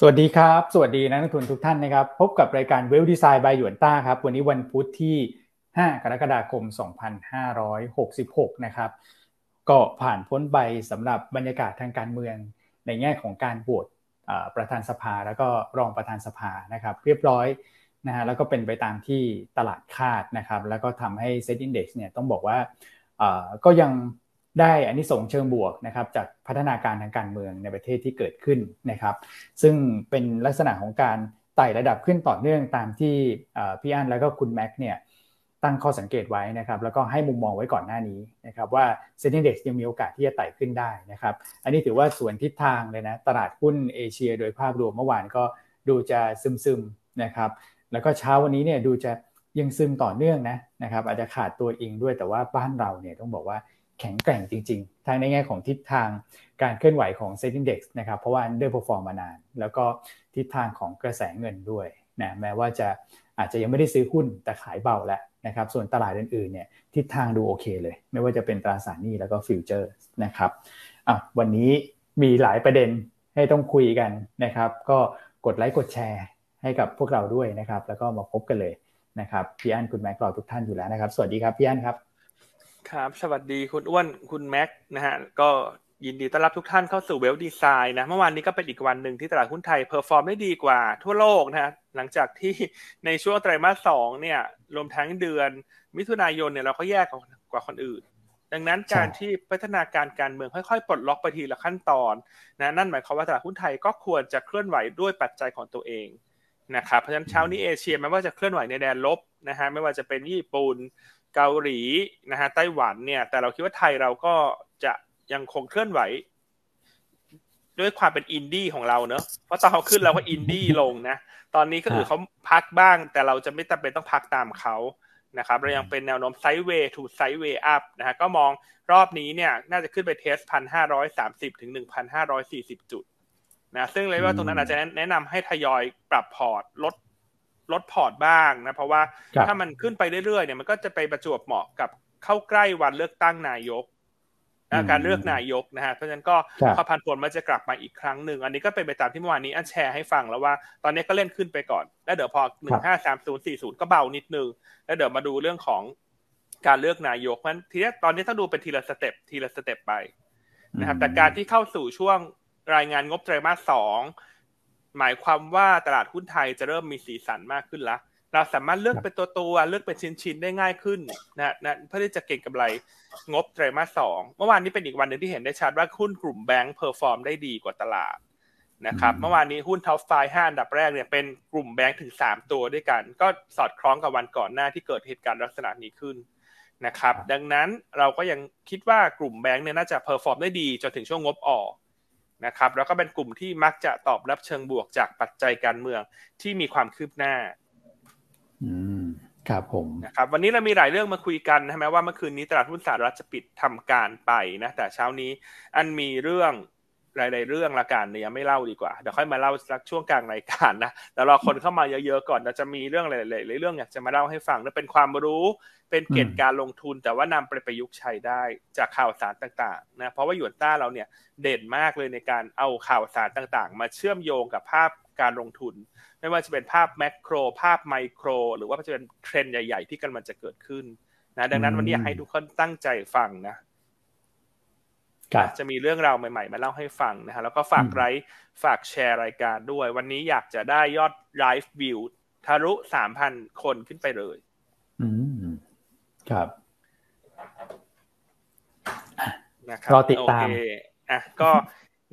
สวัสดีครับ สวัสดีนักลงทุนทุกท่านนะครับ พบกับรายการเวลดีไซน์บายหยวนต้าครับ วันนี้วันพุธที่ 5 กรกฎาคม 2566 นะครับ ก็ผ่านพ้นไปสำหรับบรรยากาศทางการเมือง ในแง่ของการโหวตประธานสภาแล้วก็รองประธานสภานะครับ เรียบร้อยนะฮะแล้วก็เป็นไปตามที่ตลาดคาดนะครับ แล้วก็ทำให้เซ็ตอินดี x เนี่ยต้องบอกว่าก็ยัง ได้อันนี้ส่งเชิงบวกนะครับจากพัฒนาการทางการเมืองในประเทศที่เกิดขึ้นนะครับ ซึ่งเป็นลักษณะของการไต่ระดับขึ้นต่อเนื่องตามที่พี่อั้นแล้วก็คุณแม็กเนี่ยตั้งข้อสังเกตไว้นะครับ แล้วก็ให้มุมมองไว้ก่อนหน้านี้นะครับว่าเซ็นดิ้งเด็กยังมีโอกาสที่จะไต่ขึ้นได้นะครับ อันนี้ถือว่าส่วนทิศทางเลยนะตลาดหุ้นเอเชีย โดยภาพรวมเมื่อวานก็ดูจะซึมๆนะครับ แล้วก็เช้าวันนี้เนี่ยดูจะยังซึมต่อเนื่องนะนะครับ อาจจะขาดตัวอิงด้วยแต่ว่าบ้านเราเนี่ยต้องบอกว่า แข็งแกร่งจริงๆ ทั้งในแง่ของทิศทางการเคลื่อนไหวของ Set Index นะครับ เพราะว่า underperform มานาน แล้วก็ทิศทางของกระแสเงินด้วยนะแม้ว่าจะอาจจะยังไม่ได้ซื้อหุ้นแต่ขายเบาแล้วนะครับส่วนตลาดอื่นๆเนี่ยทิศทางดูโอเคเลย ไม่ว่าจะเป็นตราสารหนี้แล้วก็ฟิวเจอร์นะครับอะวันนี้มีหลายประเด็นให้ต้องคุยกันนะครับ ก็กดไลค์กดแชร์ให้กับพวกเราด้วยนะครับ แล้วก็มาพบกันเลยนะครับพี่อั้นคุณแม็กรอทุกท่านอยู่แล้วนะครับ สวัสดีครับพี่อั้นครับ ครับสวัสดีคุณอ้วนคุณแม็กนะฮะก็ยินดีต้อนรับทุกท่านเข้าสู่ Wealth Designs นะเมื่อวานนี้ก็เป็นอีกวันหนึ่งที่ตลาดหุ้นไทย perform ได้ดีกว่าทั่วโลกนะฮะหลังจากที่ในช่วงไตรมาสสองเนี่ยรวมทั้งเดือน มิถุนายนเนี่ยเราก็แย่กว่าคนอื่น ดังนั้นการที่พัฒนาการการเมืองค่อยๆ ปลดล็อกไปทีละขั้นตอนนะนั่นหมายความว่าตลาดหุ้นไทยก็ควรจะเคลื่อนไหวด้วยปัจจัยของตัวเองนะครับเพราะฉะนั้นเช้านี้เอเชียแม้ว่าจะเคลื่อนไหวในแดนลบนะฮะไม่ว่าจะเป็นญี่ปุ่น เกาหลีนะฮะไต้หวันเนี่ย แต่เราคิดว่าไทยเราก็จะยังคงเคลื่อนไหว ด้วยความเป็นอินดี้ของเราเนอะเพราะตอนเขาขึ้นเราก็อินดี้ลงนะตอนนี้ก็คือเขาพักบ้าง แต่เราจะไม่จำเป็นต้องพักตามเขานะครับเรายังเป็นแนวโน้ม sideway to sideway up นะฮะก็มองรอบนี้เนี่ย น่าจะขึ้นไป test พันห้าร้อยสามสิบถึงหนึ่งพันห้าร้อยสี่สิบจุดนะซึ่งเลยว่าตรงนั้นอาจจะแนะนำให้ทยอยปรับพอร์ตลด ลดพอร์ตบ้างนะ เพราะว่าถ้ามันขึ้นไปเรื่อยๆเนี่ยมันก็จะไปประจวบเหมาะกับเข้าใกล้วันเลือกตั้งนายกการเลือกนายกนะฮะเพราะฉะนั้นก็ความผันผวนมันจะกลับมาอีกครั้งหนึ่ง อันนี้ก็เป็นไปตามที่เมื่อวานนี้อันแชร์ให้ฟังแล้วว่าตอนนี้ก็เล่นขึ้นไปก่อน แล้วเดี๋ยวพอหนึ่งห้าสามศูนย์สี่ศูนย์ก็เบานิดนึง แล้วเดี๋ยวมาดูเรื่องของการเลือกนายกมันทีนี้ตอนนี้ต้องดูเป็นทีละ step ทีละ step ไปนะครับแต่การที่เข้าสู่ช่วงรายงานงบไตรมาสสอง หมายความว่าตลาดหุ้นไทยจะเริ่มมีสีสันมากขึ้นละเราสามารถเลือกเป็นตัวตัวเลือกเป็นชิ้นๆได้ง่ายขึ้นนะนะเพื่อที่จะเก็งกำไรงบไตรมาสสองเมื่อวานนี้เป็นอีกวันหนึ่งที่เห็นได้ชัดว่าหุ้นกลุ่มแบงก์ perform ได้ดีกว่าตลาดนะครับเมื่อวานนี้หุ้น top five ห้าอันดับแรกเนี่ยเป็นกลุ่มแบงก์ถึงสามตัวด้วยกัน ก็สอดคล้องกับวันก่อนหน้าที่เกิดเหตุการณ์ลักษณะนี้ขึ้นนะครับ ดังนั้นเราก็ยังคิดว่ากลุ่มแบงก์เนี่ยน่าจะ perform ได้ดีจนถึงช่วงงบออก นะครับแล้วก็เป็นกลุ่มที่มักจะตอบรับเชิงบวกจากปัจจัยการเมืองที่มีความคืบหน้า อืมครับผมนะครับวันนี้เรามีหลายเรื่องมาคุยกันนะแม้ว่าเมื่อคืนนี้ตลาดหุ้นสหรัฐจะปิดทำการไปนะแต่เช้านี้อันมีเรื่อง หลายๆเรื่องละกันเนี่ยยังไม่เล่าดีกว่าเดี๋ยวค่อยมาเล่าสักช่วงกลางรายการนะแต่รอคนเข้ามาเยอะๆก่อนเราจะมีเรื่องหลายๆเรื่องอยากจะมาเล่าให้ฟังและเป็นความรู้เป็นเกณฑ์การลงทุน แต่ว่านำไปประยุกต์ใช้ได้จากข่าวสารต่างๆนะเพราะว่าหยวนต้าเราเนี่ยเด่นมากเลยในการเอาข่าวสารต่างๆ มาเชื่อมโยงกับภาพการลงทุน ไม่ว่าจะเป็นภาพแมกโคร ภาพไมโคร หรือว่าจะเป็นเทรนด์ใหญ่ ๆ ที่กำลังจะเกิดขึ้นนะดังนั้นวันนี้อยากให้ทุกคนตั้งใจฟังนะ จะมีเรื่องราวใหม่ๆ มาเล่าให้ฟังนะฮะแล้วก็ฝากไลค์ฝากแชร์รายการด้วย วันนี้อยากจะได้ยอดไลฟ์วิวทะลุสามพันคนขึ้นไปเลย อืมครับนะครับรอติดตามอะก็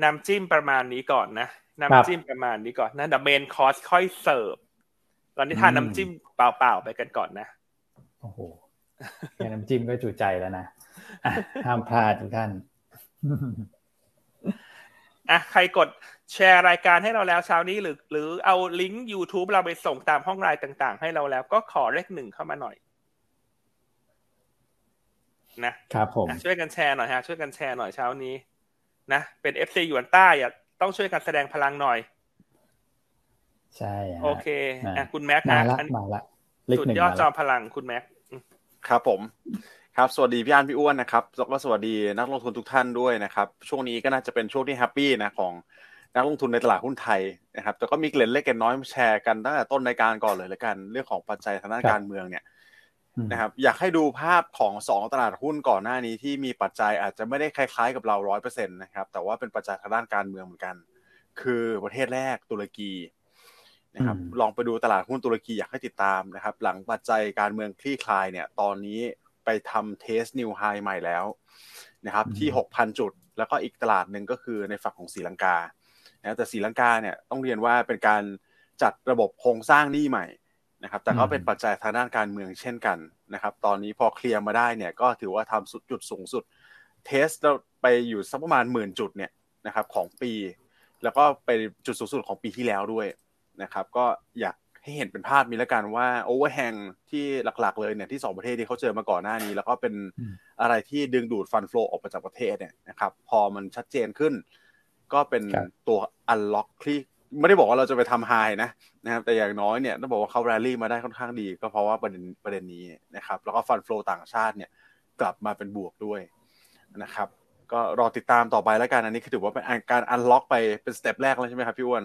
น้ำจิ้มประมาณนี้ก่อนนะน้ำจิ้มประมาณนี้ก่อนนะดับเมนคอสค่อยเสิร์ฟตอนนี้ทานน้ำจิ้มเปล่าๆไปกันก่อนนะโอ้โหแค่น้ำจิ้มก็จุใจแล้วนะห้ามพลาดทุกท่าน อะใครกดแชร์รายการให้เราแล้วเช้านี้หรือ หรือเอาลิงก์ YouTube เราไปส่งตามห้องไลน์ต่างๆ ให้เราแล้วก็ขอเลขหนึ่งเข้ามาหน่อย นะครับผมช่วยกันแชร์หน่อยฮะ ช่วยกันแชร์หน่อยเช้านี้นะเป็น FC หยวนต้าอย่าต้องช่วยกันแสดงพลังหน่อย ใช่โอเคอะคุณแม็กมาละมาละสุดยอดจอมพลังคุณแม็กครับผม ครับ สวัสดีพี่อันพี่อ้วนนะครับแล้วก็สวัสดีนักลงทุนทุกท่านด้วยนะครับ ช่วงนี้ก็น่าจะเป็นช่วงที่ happy นะของนักลงทุนในตลาดหุ้นไทยนะครับ แต่ก็มีเกล็ดเล็กเกล็ดน้อยมาแชร์กันตั้งแต่ต้นรายการก่อนเลยละกัน เรื่องของปัจจัยทางด้านการเมืองเนี่ยนะครับ อยากให้ดูภาพของสองตลาดหุ้นก่อนหน้านี้ที่มีปัจจัยอาจจะไม่ได้คล้ายๆกับเราร้อยเปอร์เซ็นต์นะครับ แต่ว่าเป็นปัจจัยทางด้านการเมืองเหมือนกัน คือประเทศแรกตุรกีนะครับลองไปดูตลาดหุ้นตุรกีอยากให้ติดตามนะครับ หลังปัจจัยการเมืองคลี่คลายเนี่ย ตอนนี้ ไปทำเทสนิวไฮใหม่แล้วนะครับที่ 6,000 จุด แล้วก็อีกตลาดหนึ่งก็คือในฝั่งของศรีลังกานะแต่ศรีลังกาเนี่ยต้องเรียนว่าเป็นการจัดระบบโครงสร้างหนี้ใหม่นะครับแต่ก็เป็นปัจจัยทางด้านการเมืองเช่นกันนะครับตอนนี้พอเคลียร์มาได้เนี่ยก็ถือว่าทำสุดจุดสูงสุดเทสแล้วไปอยู่สักประมาณหมื่นจุดเนี่ยนะครับของปี แล้วก็ไปจุดสูงสุดของปีที่แล้วด้วยนะครับก็อยาก ให้เห็นเป็นภาพมีแล้วกันว่า overhang ที่หลักๆ เลยเนี่ยที่สองประเทศที่เขาเจอมาก่อนหน้านี้ แล้วก็เป็นอะไรที่ดึงดูด fund flow ออกมาจากประเทศเนี่ยนะครับ พอมันชัดเจนขึ้น ก็เป็นตัว unlock คือไม่ได้บอกว่าเราจะไปทำ high นะนะครับแต่อย่างน้อยเนี่ยต้องบอกว่าเขาแรลลี่มาได้ค่อนข้างดี ก็เพราะว่าประเด็นประเด็นนี้นะครับ แล้วก็ fund flow ต่างชาติเนี่ยกลับมาเป็นบวกด้วยนะครับ ก็รอติดตามต่อไปแล้วกันอันนี้คือถือว่าเป็นการ unlock ไปเป็น step แรกแล้วใช่ไหมครับพี่อ้วน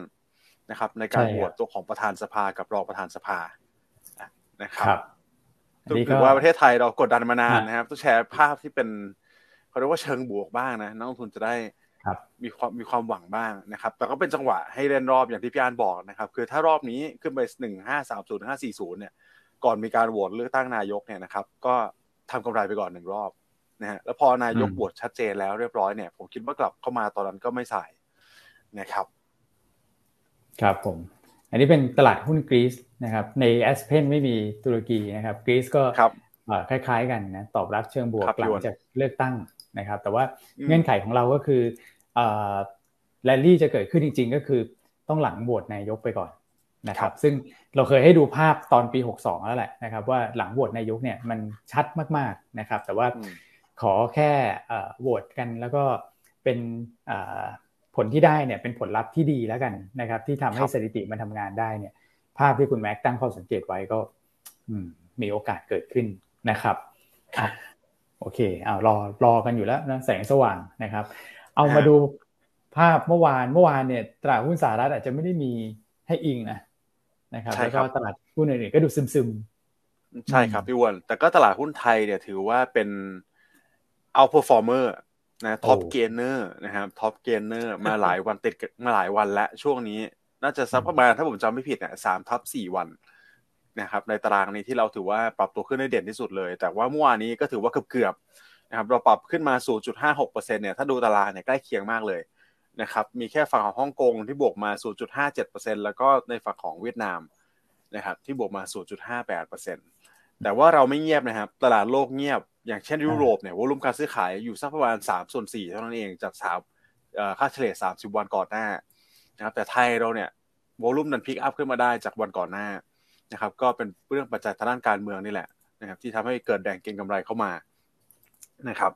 นะครับ ในการโหวตตัวของประธานสภากับรองประธานสภานะครับถือว่าประเทศไทยเรากดดันมานานนะครับ ต้องแชร์ภาพที่เป็นเขาเรียกว่าเชิงบวกบ้างนะนักลงทุนจะได้มีความมีความหวังบ้างนะครับ แต่ก็เป็นจังหวะให้เล่นรอบอย่างที่พี่อานบอกนะครับ คือถ้ารอบนี้ขึ้นไปหนึ่งห้าสามศูนย์ห้าสี่ศูนย์เนี่ย ก่อนมีการโหวตเลือกตั้งนายกเนี่ยนะครับ ก็ทำกำไรไปก่อนหนึ่งรอบนะฮะแล้วพอนายกโหวตชัดเจนแล้วเรียบร้อยเนี่ย ผมคิดว่ากลับเข้ามาตอนนั้นก็ไม่ใส่นะครับ ครับผม อันนี้เป็นตลาดหุ้นกรีซนะครับ ในแอสเพนไม่มีตุรกีนะครับกรีซก็คล้าย ๆ กันนะตอบรับเชิงบวกหลังจากเลือกตั้งนะครับ แต่ว่าเงื่อนไขของเราก็คือแรลลี่จะเกิดขึ้นจริง ๆ ก็คือต้องหลังโหวตนายกไปก่อนนะครับ ซึ่งเราเคยให้ดูภาพตอนปี 62 แล้วแหละนะครับ ว่าหลังโหวตนายกเนี่ยมันชัดมากๆนะครับ แต่ว่าขอแค่โหวตกันแล้วก็เป็น ผลที่ได้เนี่ยเป็นผลลัพธ์ที่ดีแล้วกันนะครับ ที่ทำให้สถิติมันทำงานได้เนี่ย ภาพที่คุณแม็กตั้งข้อสังเกตไว้ก็มีโอกาสเกิดขึ้นนะครับโอเคเอารอรอกันอยู่แล้วนะแสงสว่างนะครับ เอามาดูภาพเมื่อวานเมื่อวานเนี่ย ตลาดหุ้นสหรัฐอาจจะไม่ได้มีให้อิงนะนะครับแล้วก็ตลาดหุ้นอื่นๆก็ดูซึมๆใช่ครับพี่วอนแต่ก็ตลาดหุ้นไทยเนี่ยถือว่าเป็น outperformer นะ top gainer นะครับ top gainer มาหลายวันติดมาหลายวันแล้วช่วงนี้ น่าจะสักประมาณถ้าผมจำไม่ผิดเนี่ยสามทับสี่วันนะครับในตารางนี้ที่เราถือว่าปรับตัวขึ้นได้เด่นที่สุดเลย แต่ว่าเมื่อวานนี้ก็ถือว่าเกือบๆนะครับเราปรับขึ้นมา 0.56%เนี่ยถ้าดูตารางเนี่ยใกล้เคียงมากเลยนะครับมีแค่ฝั่งของฮ่องกงที่บวกมา 0.57%แล้วก็ในฝั่งของเวียดนามนะครับที่บวกมา 0.58%แต่ว่าเราไม่เงียบนะครับ ตลาดโลกเงียบ อย่างเช่นยุโรปเนี่ยวอลุ่มการซื้อขายอยู่สักประมาณสามส่วนสี่เท่านั้นเองจากสามค่าเฉลี่ยสามสิบวันก่อนหน้านะครับแต่ไทยเราเนี่ยวอลุ่มนั้นพิกอัพขึ้นมาได้จากวันก่อนหน้านะครับก็เป็นเรื่องปัจจัยทางด้านการเมืองนี่แหละนะครับที่ทำให้เกิดแรงเก็งกำไรเข้ามานะครับ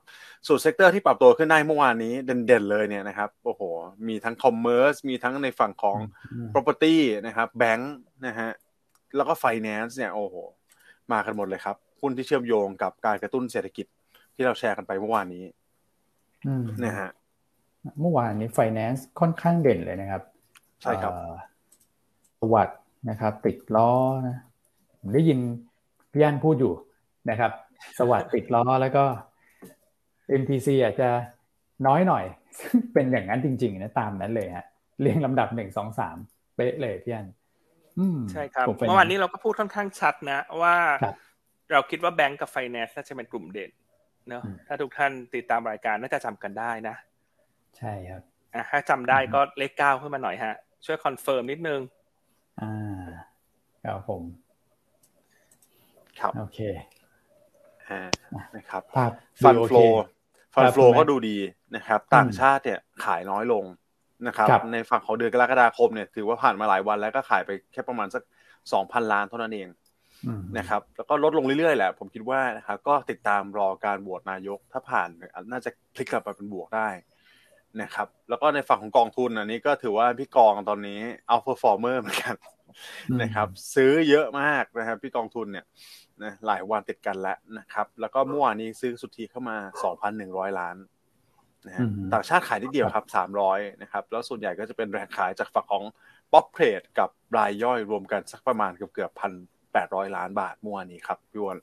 ส่วน sector ที่ปรับตัวขึ้นได้เมื่อวานนี้เด่นๆเลยเนี่ยนะครับโอ้โหมีทั้ง commerce มีทั้งในฝั่งของ property นะครับแบงค์นะฮะแล้วก็ finance เนี่ยโอ้โหมากันหมดเลยครับ หุ้นที่เชื่อมโยงกับการกระตุ้นเศรษฐกิจที่เราแชร์กันไปเมื่อวานนี้นะฮะเมื่อวานนี้ไฟแนนซ์ค่อนข้างเด่นเลยนะครับ ใช่ครับสวัสดนะครับ ติดล้อนะผมได้ยินพี่ยันพูดอยู่นะครับ สวัสดติดล้อแล้วก็ NPC อาจจะน้อยหน่อยเป็นอย่างนั้นจริง ๆ นะตามนั้นเลยฮะเรียงลำดับหนึ่งสองสามเป๊ะเลยพี่ยันใช่ครับเมื่อวานนี้เราก็พูดค่อนข้างชัดนะว่า เราคิดว่าแบงก์กับไฟแนนซ์น่าจะเป็นกลุ่มเด่นเนาะถ้าทุกท่านติดตามรายการน่าจะจำกันได้นะ ใช่ครับอะถ้าจำได้ก็เลขเก้าขึ้นมาหน่อยฮะ ช่วย confirm นิดนึง อ่าครับผม ครับโอเคอ่านะครับภาพ fund flow fund flow ก็ดูดีนะครับ ต่างชาติเนี่ยขายน้อยลงนะครับ ในฝั่งของเดือนกรกฎาคมเนี่ยถือว่าผ่านมาหลายวันแล้วก็ขายไปแค่ประมาณสักสองพันล้านเท่านั้นเอง นะครับ แล้วก็ลดลงเรื่อยๆแหละ ผมคิดว่านะครับก็ติดตามรอการโหวตนายกถ้าผ่านน่าจะพลิกกลับมาเป็นบวกได้นะครับ แล้วก็ในฝั่งของกองทุนอันนี้ก็ถือว่าพี่กองตอนนี้ outperformer เหมือนกันนะครับ ซื้อเยอะมากนะครับ พี่กองทุนเนี่ยนะหลายวันติดกันแล้วนะครับ แล้วก็เมื่อวานนี้ซื้อสุทธิเข้ามา2,100ล้านนะฮะต่างชาติขายนิดเดียวครับสามร้อยนะครับ แล้วส่วนใหญ่ก็จะเป็นแรงขายจากฝั่งของ prop trade กับรายย่อยรวมกันสักประมาณเกือบเกือบพัน แปดร้อยล้านบาทเมื่อวานนี้ครับพี่วอน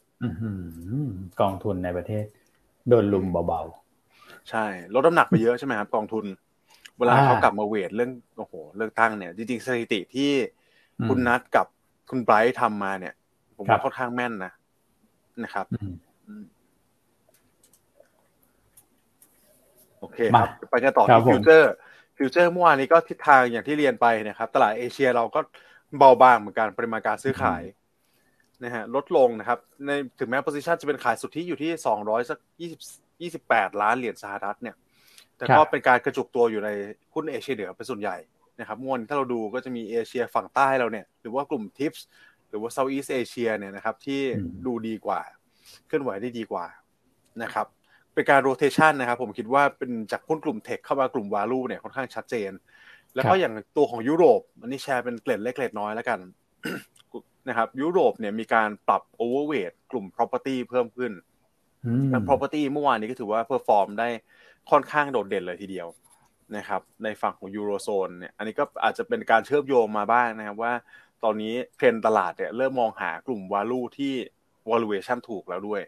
กองทุนในประเทศ วอลุ่มเบาๆ ใช่ลดน้ำหนักไปเยอะใช่ไหมครับกองทุน เวลาเขากลับมา weight เรื่องโอ้โหเลือกตั้งเนี่ยจริงๆสถิติที่คุณนัทกับคุณไบรท์ทำมาเนี่ย ผมว่าค่อนข้างแม่นนะนะครับโอเคครับไปกันต่อที่ future future เมื่อวานนี้ก็ทิศทางอย่างที่เรียนไปนะครับ ตลาดเอเชียเราก็เบาบางเหมือนกันปริมาณการซื้อขาย นะฮะลดลงนะครับในถึงแม้ position จะเป็นขายสุทธิอยู่ที่สองร้อยสักยี่สิบยี่สิบแปดล้านเหรียญสหรัฐเนี่ย แต่ก็เป็นการกระจุกตัวอยู่ในหุ้นเอเชียเหนือเป็นส่วนใหญ่นะครับมวนถ้าเราดูก็จะมีเอเชียฝั่งใต้เราเนี่ย หรือว่ากลุ่ม TIPs หรือว่า Southeast Asia เนี่ยนะครับ ที่ดูดีกว่า เคลื่อนไหวได้ดีกว่านะครับ เป็นการ rotation นะครับ ผมคิดว่าเป็นจากหุ้นกลุ่ม tech เข้ามากลุ่ม value เนี่ยค่อนข้างชัดเจน แล้วก็อย่างตัวของยุโรป อันนี้แชร์เป็นเกล็ดเล็กเกล็ดน้อยแล้วกัน นะครับยุโรปเนี่ยมีการปรับ overweight กลุ่ม property เพิ่มขึ้นแล้ property เมื่อวานนี้ก็ถือว่า perform ได้ค่อนข้างโดดเด่นเลยทีเดียวนะครับในฝั่งของยูโรโซนเนี่ยอันนี้ก็อาจจะเป็นการเชื่อมโยงมาบ้างนะครับว่าตอนนี้เทรนตลาดเนี่ยเริ่มมองหากลุ่ม value ที่ valuation ถูกแล้วด้วย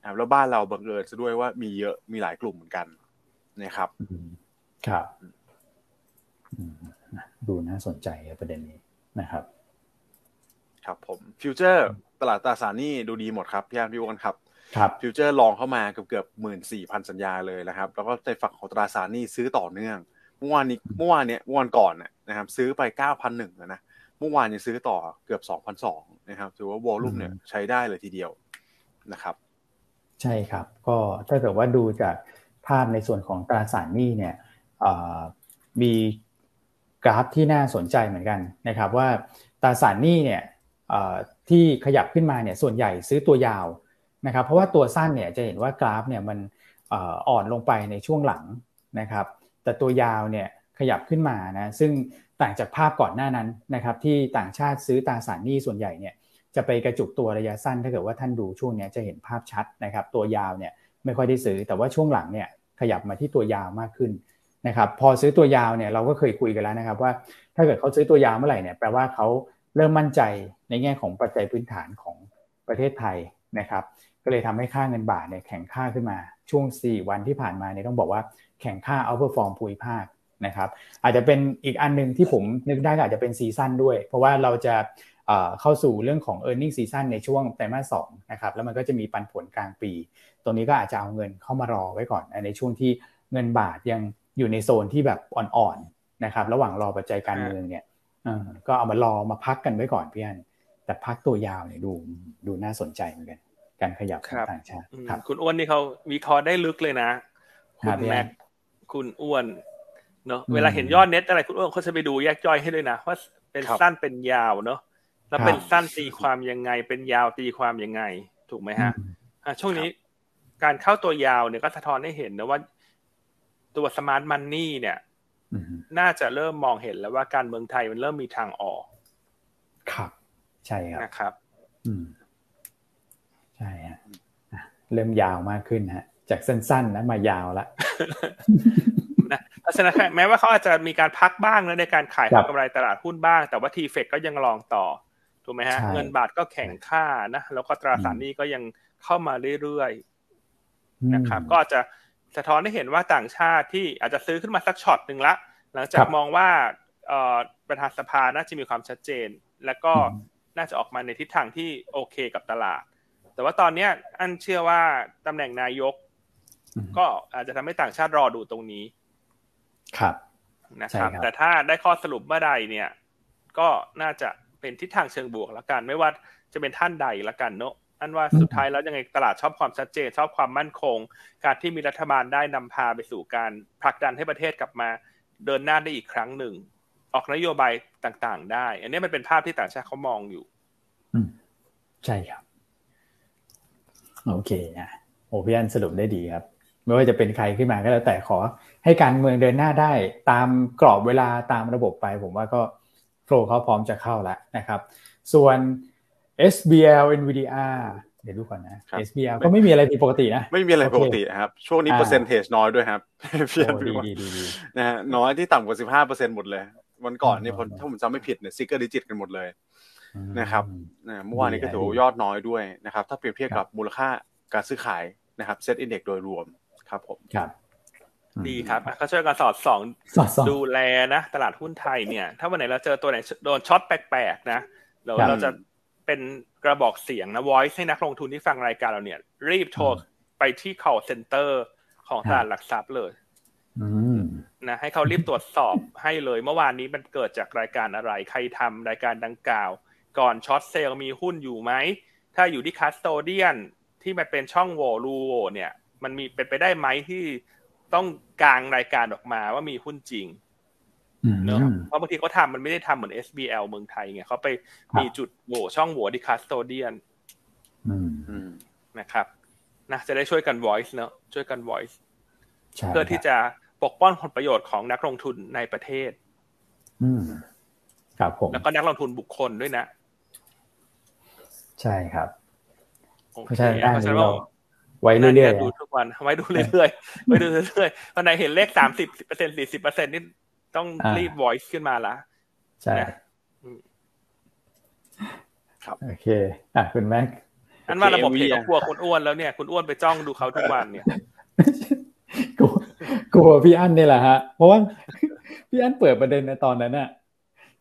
นะครับแล้วบ้านเราบังเอิญซะด้วยว่ามีเยอะมีหลายกลุ่มเหมือนกันนะครับครับดูน่าสนใจประเด็นนี้นะครับ ครับผม future ตลาดตราสารหนี้ดูดีหมดครับพี่อานพี่วอนครับครับ future long เข้ามาเกือบเกือบหมื่นสี่พันสัญญาเลยนะครับ แล้วก็ในฝั่งของตราสารหนี้ซื้อต่อเนื่องเมื่อวานนี้เมื่อวานเนี้ยเมื่อวานก่อนนะครับซื้อไปเก้าพันหนึ่งนะเมื่อวานยังซื้อต่อเกือบสองพันสองนะครับถือว่า volume เนี่ยใช้ได้เลยทีเดียวนะครับ ใช่ครับ ก็ถ้าเกิดว่าดูจากภาพในส่วนของตราสารหนี้เนี่ยมีกราฟที่น่าสนใจเหมือนกันนะครับ ว่าตราสารหนี้เนี่ย ที่ขยับขึ้นมาเนี่ยส่วนใหญ่ซื้อตัวยาวนะครับเพราะว่าตัวสั้นเนี่ยจะเห็นว่ากราฟเนี่ยมันอ่อนลงไปในช่วงหลังนะครับแต่ตัวยาวเนี่ยขยับขึ้นมานะซึ่งต่างจากภาพก่อนหน้านั้นนะครับที่ต่างชาติซื้อตราสารหนี้ส่วนใหญ่เนี่ยจะไปกระจุกตัวระยะสั้น ถ้าเกิดว่าท่านดูช่วงนี้จะเห็นภาพชัดนะครับตัวยาวเนี่ยไม่ค่อยได้ซื้อแต่ว่าช่วงหลังเนี่ยขยับมาที่ตัวยาวมากขึ้นนะครับพอซื้อตัวยาวเนี่ยเราก็เคยคุยกันแล้วนะครับว่าถ้าเกิดเขาซื้อตัวยาวเมื่อไหร่เนี่ยแปลว่าเขา เริ่มมั่นใจในแง่ของปัจจัยพื้นฐานของประเทศไทยนะครับ ก็เลยทำให้ค่าเงินบาทเนี่ยแข็งค่าขึ้นมาช่วง 4 วันที่ผ่านมาเนี่ยต้องบอกว่าแข็งค่า outperform ภูมิภาคนะครับอาจจะเป็นอีกอันหนึ่งที่ผมนึกได้อาจจะเป็น season ด้วย เพราะว่าเราจะเข้าสู่เรื่องของ e a r n i n g ซีซั่นในช่วงไตรมาสสองนะครับแล้วมันก็จะมีปันผลกลางปี ตรงนี้ก็อาจจะเอาเงินเข้ามารอไว้ก่อน ในช่วงที่เงินบาทยังอยู่ในโซนที่แบบอ่อนๆนะครับระหว่างรอปัจจัยการเมืองเนี่ย ก็เอามารอมาพักกันไว้ก่อนพี่อันแต่พักตัวยาวเนี่ยดูดูน่าสนใจเหมือนกัน การขยับของต่างชาติครับคุณอ้วนนี่เขาวิเคราะห์ได้ลึกเลยนะคุณแม็กคุณอ้วนเนาะเวลาเห็นยอดเน็ตอะไรคุณอ้วนเขาจะไปดูแยกย่อยให้ด้วยนะว่าเป็นสั้นเป็นยาวเนาะแล้วเป็นสั้นตีความยังไง เป็นยาวตีความยังไง ถูกไหมฮะช่วงนี้การเข้าตัวยาวเนี่ยก็สะท้อนให้เห็นนะว่า ตัว smart money เนี่ย น่าจะเริ่มมองเห็นแล้วว่าการเมืองไทยมันเริ่มมีทางออก ครับ ใช่ครับนะครับ อืม ใช่ฮะเริ่มยาวมากขึ้นฮะ จากสั้นๆนะมายาวละนะลักษณะแม้ว่าเขาอาจจะมีการพักบ้างนะในการขายกำไรตลาดหุ้นบ้าง แต่ว่า TFEX ก็ยัง long ต่อถูกไหมฮะ เงินบาทก็แข็งค่านะแล้วก็ตราสารนี้ก็ยังเข้ามาเรื่อยๆนะครับ ก็จะ สะท้อนให้เห็นว่าต่างชาติที่อาจจะซื้อขึ้นมาสักช็อตหนึ่งละ หลังจากมองว่าประธานสภาน่าจะมีความชัดเจน แล้วก็น่าจะออกมาในทิศทางที่โอเคกับตลาด แต่ว่าตอนนี้อันเชื่อว่าตำแหน่งนายก ก็อาจจะทำให้ต่างชาติรอดูตรงนี้ ครับนะครับ แต่ถ้าได้ข้อสรุปเมื่อใดเนี่ย ก็น่าจะเป็นทิศทางเชิงบวกแล้วกัน ไม่ว่าจะเป็นท่านใดละกันเนาะ อันว่าสุดท้ายแล้วยังไงตลาดชอบความชัดเจน ชอบความมั่นคง การที่มีรัฐบาลได้นำพาไปสู่การผลักดันให้ประเทศกลับมาเดินหน้าได้อีกครั้งหนึ่ง ออกนโยบายต่างๆ ได้ อันนี้มันเป็นภาพที่ต่างชาติเขามองอยู่อืมใช่ครับ โอเคนะโอ้พี่อันสรุปได้ดีครับ ไม่ว่าจะเป็นใครขึ้นมาก็แล้วแต่ขอ ให้การเมืองเดินหน้าได้ ตามกรอบเวลาตามระบบไป ผมว่าก็ flow เขาพร้อมจะเข้าแล้วนะครับ ส่วน SBL NVDR เดี๋ยวดูก่อนนะ SBL ก็ไม่มีอะไรผิดปกตินะ ไม่มีอะไรปกติครับ ช่วงนี้ percentage น้อยด้วยครับพี่อันดีพี่ว่าดีดีดีนะฮะน้อยที่ต่ำกว่าสิบห้าเปอร์เซ็นต์หมดเลย วันก่อนนี่ผมถ้าผมจำไม่ผิดเนี่ย single digit กันหมดเลยนะครับนะเมื่อวานนี้ก็ถือว่ายอดน้อยด้วยนะครับ ถ้าเปรียบเทียบกับมูลค่าการซื้อขายนะครับ SET Index โดยรวมครับผมครับดีครับอะก็ช่วยกันสอดส่องสอดส่องดูแลนะ ตลาดหุ้นไทยเนี่ย ถ้าวันไหนเราเจอตัวไหนโดน short แปลกๆนะเราครับเราจะ เป็นกระบอกเสียงนะ voice ให้นักลงทุนที่ฟังรายการเราเนี่ย รีบโทรไปที่ call center ของตลาดหลักทรัพย์เลยอืมนะให้เขารีบตรวจสอบให้เลยเมื่อวานนี้มันเกิดจากรายการอะไร ใครทำรายการดังกล่าว ก่อน short sell มีหุ้นอยู่ไหม ถ้าอยู่ที่ custodian ที่มันเป็นช่องโหว่รูโหว่เนี่ย มันมีเป็นไปได้ไหมที่ต้องกางรายการออกมาว่ามีหุ้นจริงอืม เนอะเพราะบางทีเขาทำมันไม่ได้ทำเหมือน SBL เมืองไทยไงเขาไปครับมีจุดโหว่ช่องโหว่ที่ custodian อืมอืมนะครับนะจะได้ช่วยกัน voice เนอะช่วยกัน voice ใช่เพื่อที่จะปกป้องผลประโยชน์ของนักลงทุนในประเทศอืมครับผมแล้วก็นักลงทุนบุคคลด้วยนะ ใช่ครับโอเพราะเคฉะนั้นด้านเพราะฉะนี้นั้นเราไว้เรื่อยน่าจะดูทุกวันไว้ดูเรื่อยๆไว้ดูเรื่อยๆวันไหนเห็นเลขสามสิบเปอร์เซ็นสี่สิบเปอร์เซ็นนี่ ต้องรีบ voice ขึ้นมาละๆใช่นะอืมโอเค อะคุณแม็กอันว่าระบบโอเพเคจก็กลัวคุณอ้วนแล้วเนี่ยคุณอ้วนไปจ้องดูเขาทุกวันเนี่ยกลัวกลัวพี่อั้นนี่แหละฮะ เพราะว่าพี่อั้นเปิดประเด็นในตอนนั้นน่ะ